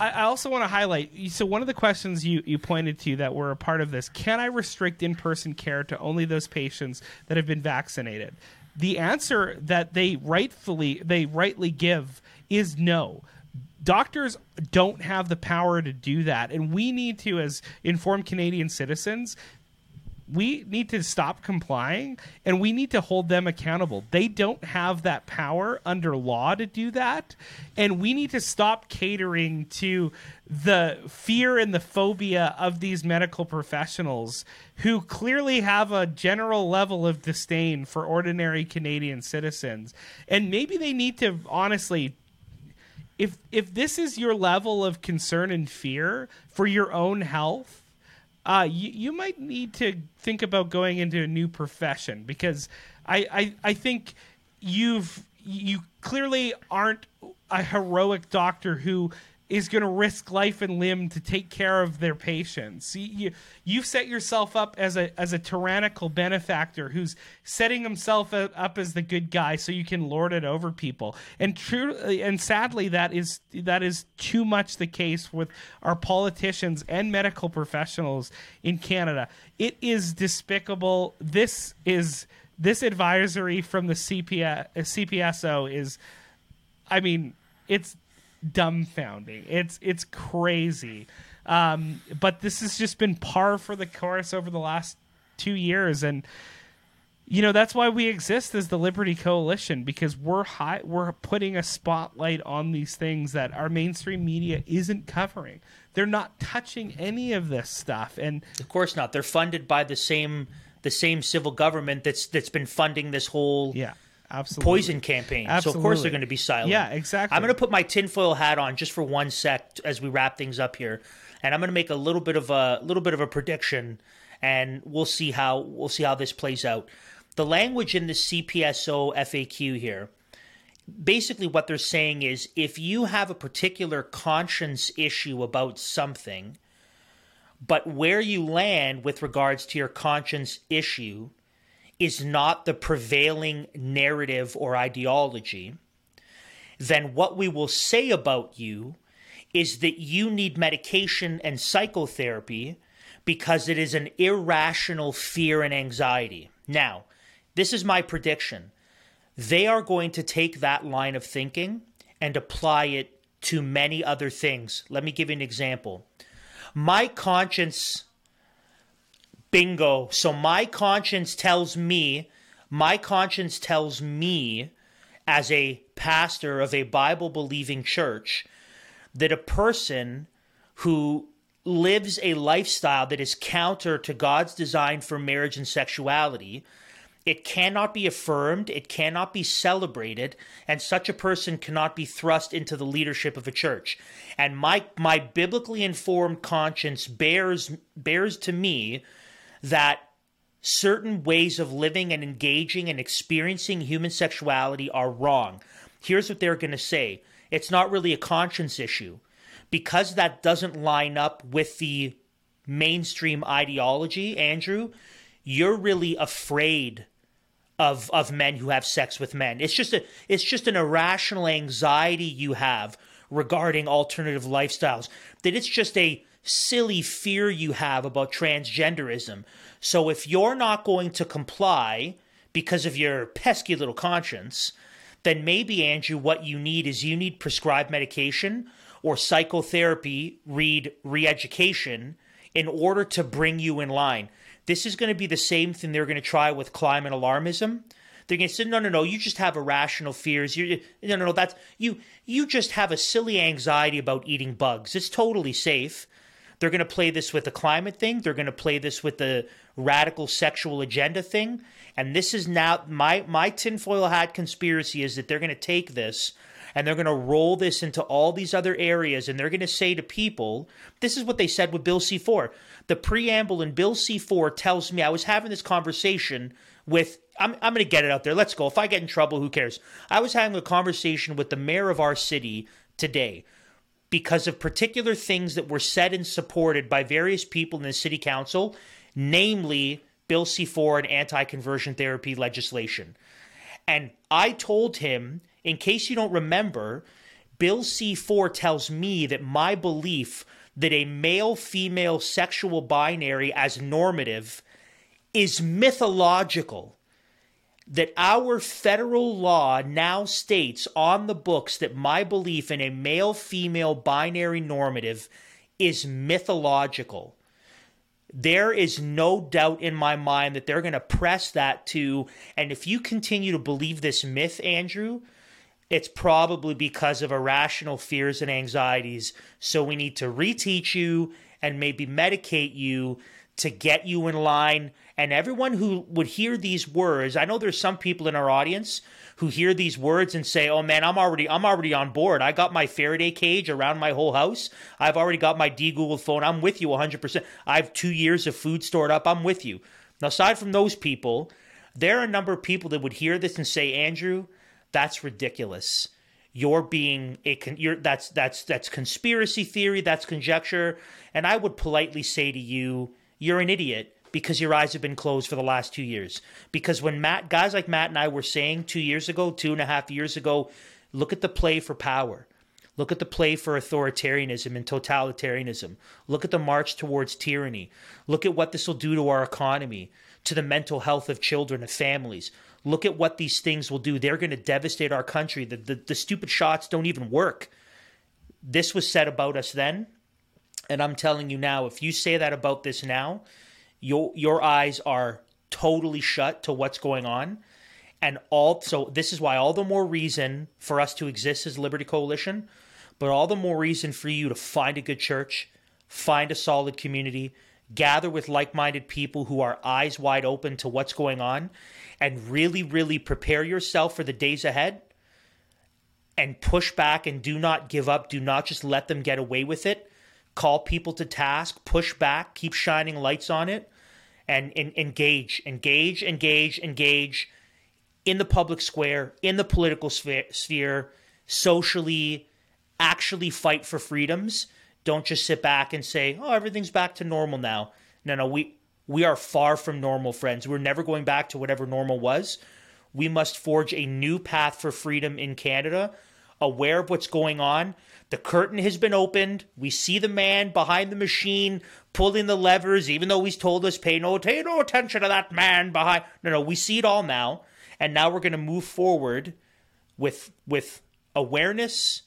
I I also want to highlight. So one of the questions you, you pointed to that were a part of this: Can I restrict in person care to only those patients that have been vaccinated? the answer that they rightfully they rightly give is no doctors don't have the power to do that and we need to as informed canadian citizens we need to stop complying and we need to hold them accountable. They don't have that power under law to do that. And we need to stop catering to the fear and the phobia of these medical professionals who clearly have a general level of disdain for ordinary Canadian citizens. And maybe they need to honestly if if this is your level of concern and fear for your own health, uh, you, you might need to think about going into a new profession because I, I, I think you've you clearly aren't a heroic doctor who is going to risk life and limb to take care of their patients. You, you, have set yourself up as a as a tyrannical benefactor who's setting himself up as the good guy so you can lord it over people. And true and sadly that is that is too much the case with our politicians and medical professionals in Canada. It is despicable. This is this advisory from the CPS, CPSO is I mean, it's dumbfounding. It's it's crazy. Um, but this has just been par for the course over the last two years, and you know that's why we exist as the Liberty Coalition because we're high, we're putting a spotlight on these things that our mainstream media isn't covering. They're not touching any of this stuff, and of course not. They're funded by the same the same civil government that's that's been funding this whole yeah Absolutely. poison campaign. So of course they're going to be silent. Yeah, exactly. I'm going to put my tinfoil hat on just for one sec as we wrap things up here, and I'm going to make a little bit of a little bit of a prediction, and we'll see how we'll see how this plays out. The language in the CPSO FAQ here, basically what they're saying is if you have a particular conscience issue about something, but where you land with regards to your conscience issue is not the prevailing narrative or ideology, then what we will say about you is that you need medication and psychotherapy because it is an irrational fear and anxiety. Now, this is my prediction. They are going to take that line of thinking and apply it to many other things. Let me give you an example. My conscience Bingo. So my conscience tells me, my conscience tells me as a pastor of a Bible believing church that a person who lives a lifestyle that is counter to God's design for marriage and sexuality, it cannot be affirmed, it cannot be celebrated, and such a person cannot be thrust into the leadership of a church. And my my biblically informed conscience bears bears to me that certain ways of living and engaging and experiencing human sexuality are wrong. Here's what they're going to say it's not really a conscience issue. Because that doesn't line up with the mainstream ideology, Andrew, you're really afraid of of men who have sex with men. It's just a it's just an irrational anxiety you have regarding alternative lifestyles. That it's just a silly fear you have about transgenderism. So if you're not going to comply because of your pesky little conscience, then maybe, Andrew, what you need is you need prescribed medication or psychotherapy, read re education, in order to bring you in line. This is going to be the same thing they're going to try with climate alarmism. They're going to say, no, no, no, you just have irrational fears. You, no, no, no, that's you. You just have a silly anxiety about eating bugs. It's totally safe. They're going to play this with the climate thing. They're going to play this with the radical sexual agenda thing. And this is now my my tinfoil hat conspiracy is that they're going to take this and they're going to roll this into all these other areas and they're going to say to people, this is what they said with Bill C4. The preamble in Bill C4 tells me I was having this conversation with I'm, I'm going to get it out there. Let's go. If I get in trouble, who cares? I was having a conversation with the mayor of our city today because of particular things that were said and supported by various people in the city council, namely Bill C4 and anti conversion therapy legislation. And I told him, in case you don't remember, Bill C4 tells me that my belief that a male female sexual binary as normative is mythological. That our federal law now states on the books that my belief in a male female binary normative is mythological. There is no doubt in my mind that they're going to press that to, and if you continue to believe this myth, Andrew, it's probably because of irrational fears and anxieties. So we need to reteach you and maybe medicate you to get you in line. And everyone who would hear these words, I know there's some people in our audience who hear these words and say, "Oh man, I'm already I'm already on board. I got my Faraday cage around my whole house. I've already got my D Google phone. I'm with you 100%. I have 2 years of food stored up. I'm with you." Now aside from those people, there are a number of people that would hear this and say, "Andrew, that's ridiculous." You're being a con- you're that's that's that's conspiracy theory, that's conjecture, and I would politely say to you, you're an idiot because your eyes have been closed for the last two years. Because when Matt, guys like Matt and I were saying two years ago, two and a half years ago, look at the play for power. Look at the play for authoritarianism and totalitarianism. Look at the march towards tyranny. Look at what this will do to our economy, to the mental health of children and families. Look at what these things will do. They're going to devastate our country. The, the, the stupid shots don't even work. This was said about us then. And I'm telling you now, if you say that about this now, your your eyes are totally shut to what's going on. And all so this is why all the more reason for us to exist as liberty coalition but all the more reason for you to find a good church find a solid community gather with like-minded people who are eyes wide open to what's going on and really really prepare yourself for the days ahead and push back and do not give up. Do not just let them get away with it call people to task, push back, keep shining lights on it, and, and engage, engage, engage, engage in the public square, in the political sphere, sphere, socially, actually fight for freedoms. Don't just sit back and say, "Oh, everything's back to normal now." No, no, we we are far from normal, friends. We're never going back to whatever normal was. We must forge a new path for freedom in Canada, aware of what's going on, the curtain has been opened. We see the man behind the machine pulling the levers, even though he's told us pay no, pay no attention to that man behind. No, no, we see it all now, and now we're going to move forward with with awareness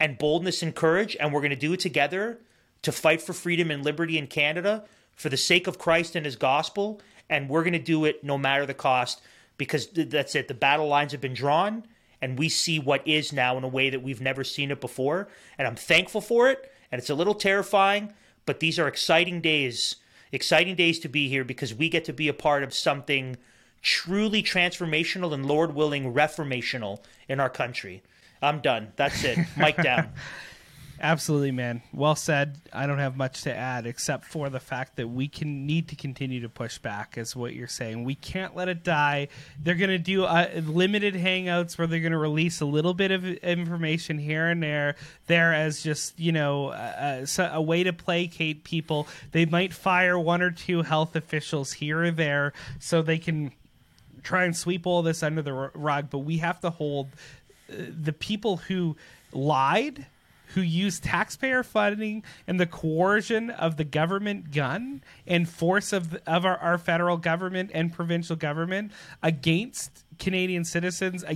and boldness and courage, and we're going to do it together to fight for freedom and liberty in Canada for the sake of Christ and His gospel, and we're going to do it no matter the cost because that's it. The battle lines have been drawn and we see what is now in a way that we've never seen it before. And I'm thankful for it. And it's a little terrifying, but these are exciting days, exciting days to be here because we get to be a part of something truly transformational and, Lord willing, reformational in our country. I'm done. That's it. Mic down. <laughs> Absolutely, man. Well said. I don't have much to add except for the fact that we can need to continue to push back, is what you're saying. We can't let it die. They're going to do uh, limited hangouts where they're going to release a little bit of information here and there, there as just you know a way to placate people. They might fire one or two health officials here or there so they can try and sweep all this under the rug. But we have to hold uh, the people who lied who use taxpayer funding and the coercion of the government gun and force of, of our, our federal government and provincial government against Canadian citizens, uh,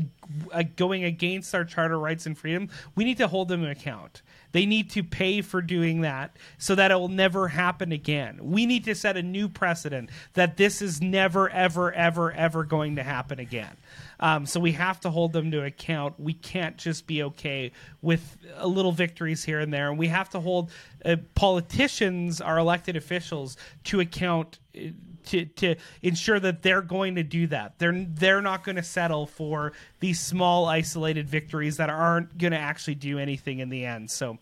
uh, going against our charter rights and freedom, we need to hold them to account. They need to pay for doing that so that it will never happen again. We need to set a new precedent that this is never, ever, ever, ever going to happen again. Um, so we have to hold them to account. We can't just be okay with a little victories here and there. And we have to hold uh, politicians, our elected officials, to account. To, to ensure that they're going to do that. They're they're not going to settle for these small isolated victories that aren't going to actually do anything in the end. So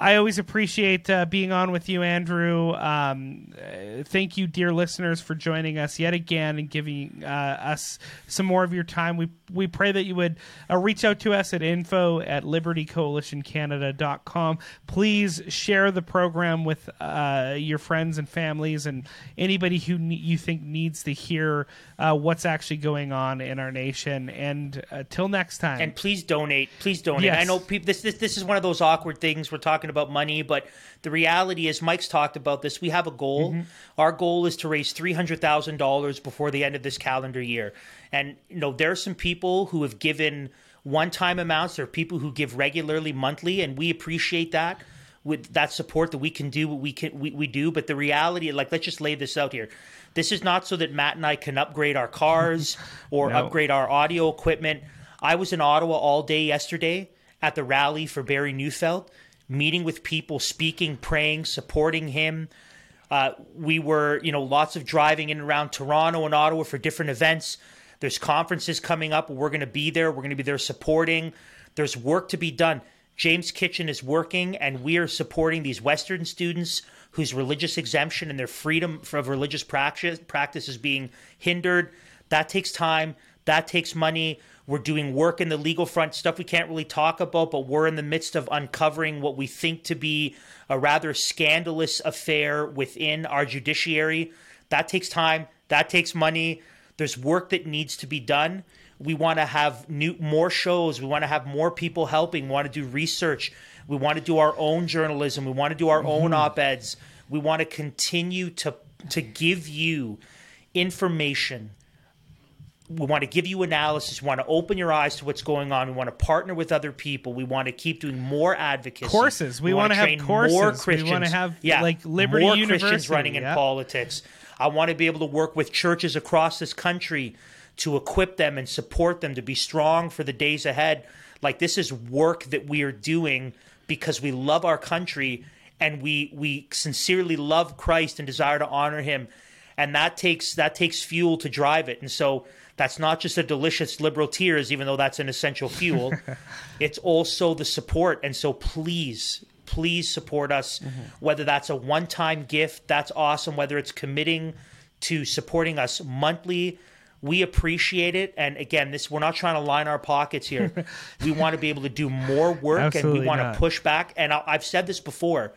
I always appreciate uh, being on with you, Andrew. Um, uh, thank you, dear listeners, for joining us yet again and giving uh, us some more of your time. We we pray that you would uh, reach out to us at info at libertycoalitioncanada.com. Please share the program with uh, your friends and families and anybody who ne- you think needs to hear uh, what's actually going on in our nation. And till next time. And please donate. Please donate. Yes. I know people, this, this, this is one of those awkward things we're talking talking about money, but the reality is, Mike's talked about this. We have a goal. Mm-hmm. Our goal is to raise three hundred thousand dollars before the end of this calendar year. And you know, there are some people who have given one-time amounts. There are people who give regularly, monthly, and we appreciate that. With that support, that we can do what we can, we, we do. But the reality, like, let's just lay this out here. This is not so that Matt and I can upgrade our cars <laughs> or No. upgrade our audio equipment. I was in Ottawa all day yesterday at the rally for Barry Neufeld, meeting with people, speaking, praying, supporting him. Uh, we were, you know, lots of driving in and around Toronto and Ottawa for different events. There's conferences coming up. We're going to be there. We're going to be there supporting. There's work to be done. James Kitchen is working, and we are supporting these Western students whose religious exemption and their freedom of religious practice, practice is being hindered. That takes time. That takes money. We're doing work in the legal front, stuff we can't really talk about, but we're in the midst of uncovering what we think to be a rather scandalous affair within our judiciary. That takes time. That takes money. There's work that needs to be done. We want to have new more shows. We want to have more people helping. We want to do research. We want to do our own journalism. We want to do our own mm-hmm. op-eds. We want to continue to to give you information we want to give you analysis. We want to open your eyes to what's going on. We want to partner with other people. We want to keep doing more advocacy. Courses. We wanna have train courses. More Christians. We wanna have, yeah, like, Liberty more Christians University, running in politics. I want to be able to work with churches across this country to equip them and support them to be strong for the days ahead. Like this is work that we are doing because we love our country and we we sincerely love Christ and desire to honor him and that takes that takes fuel to drive it and so that's not just a delicious liberal tears even though that's an essential fuel. <laughs> It's also the support. And so please please support us mm-hmm. whether that's a one-time gift that's awesome whether it's committing to supporting us monthly we appreciate it. And again this we're not trying to line our pockets here. <laughs> We want to be able to do more work and we want not. to push back. And I- i've said this before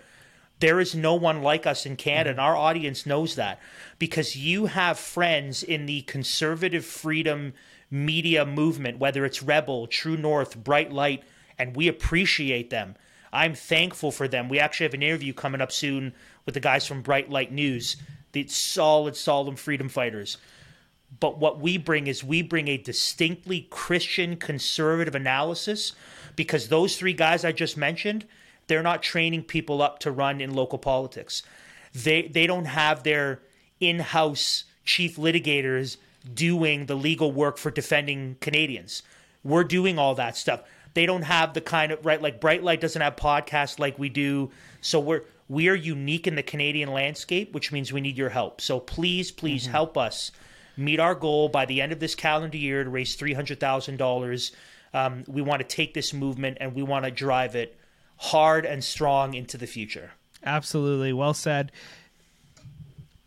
there is no one like us in Canada, mm-hmm. and our audience knows that because you have friends in the conservative freedom media movement, whether it's Rebel, True North, Bright Light, and we appreciate them. I'm thankful for them. We actually have an interview coming up soon with the guys from Bright Light News, the solid, solid freedom fighters. But what we bring is we bring a distinctly Christian conservative analysis because those three guys I just mentioned, they're not training people up to run in local politics. They they don't have their in-house chief litigators doing the legal work for defending Canadians. We're doing all that stuff. They don't have the kind of right like Bright Light doesn't have podcasts like we do. So we're we are unique in the Canadian landscape, which means we need your help. So please, please help us meet our goal by the end of this calendar year to raise three hundred thousand dollars. Um, we want to take this movement and we want to drive it hard and strong into the future. Absolutely. Well said.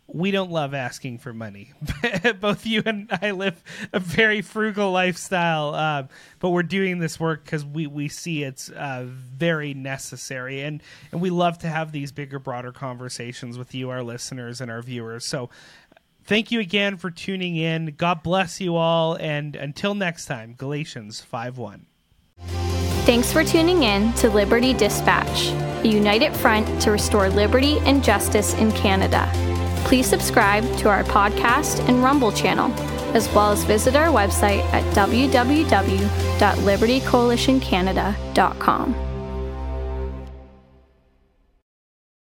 We don't love asking for money. <laughs> Both you and I live a very frugal lifestyle, uh, but we're doing this work because we, we see it's uh, very necessary. And, and we love to have these bigger, broader conversations with you, our listeners, and our viewers. So thank you again for tuning in. God bless you all. And until next time, Galatians 5 1. Thanks for tuning in to Liberty Dispatch, a united front to restore liberty and justice in Canada. Please subscribe to our podcast and Rumble channel, as well as visit our website at www.libertycoalitioncanada.com.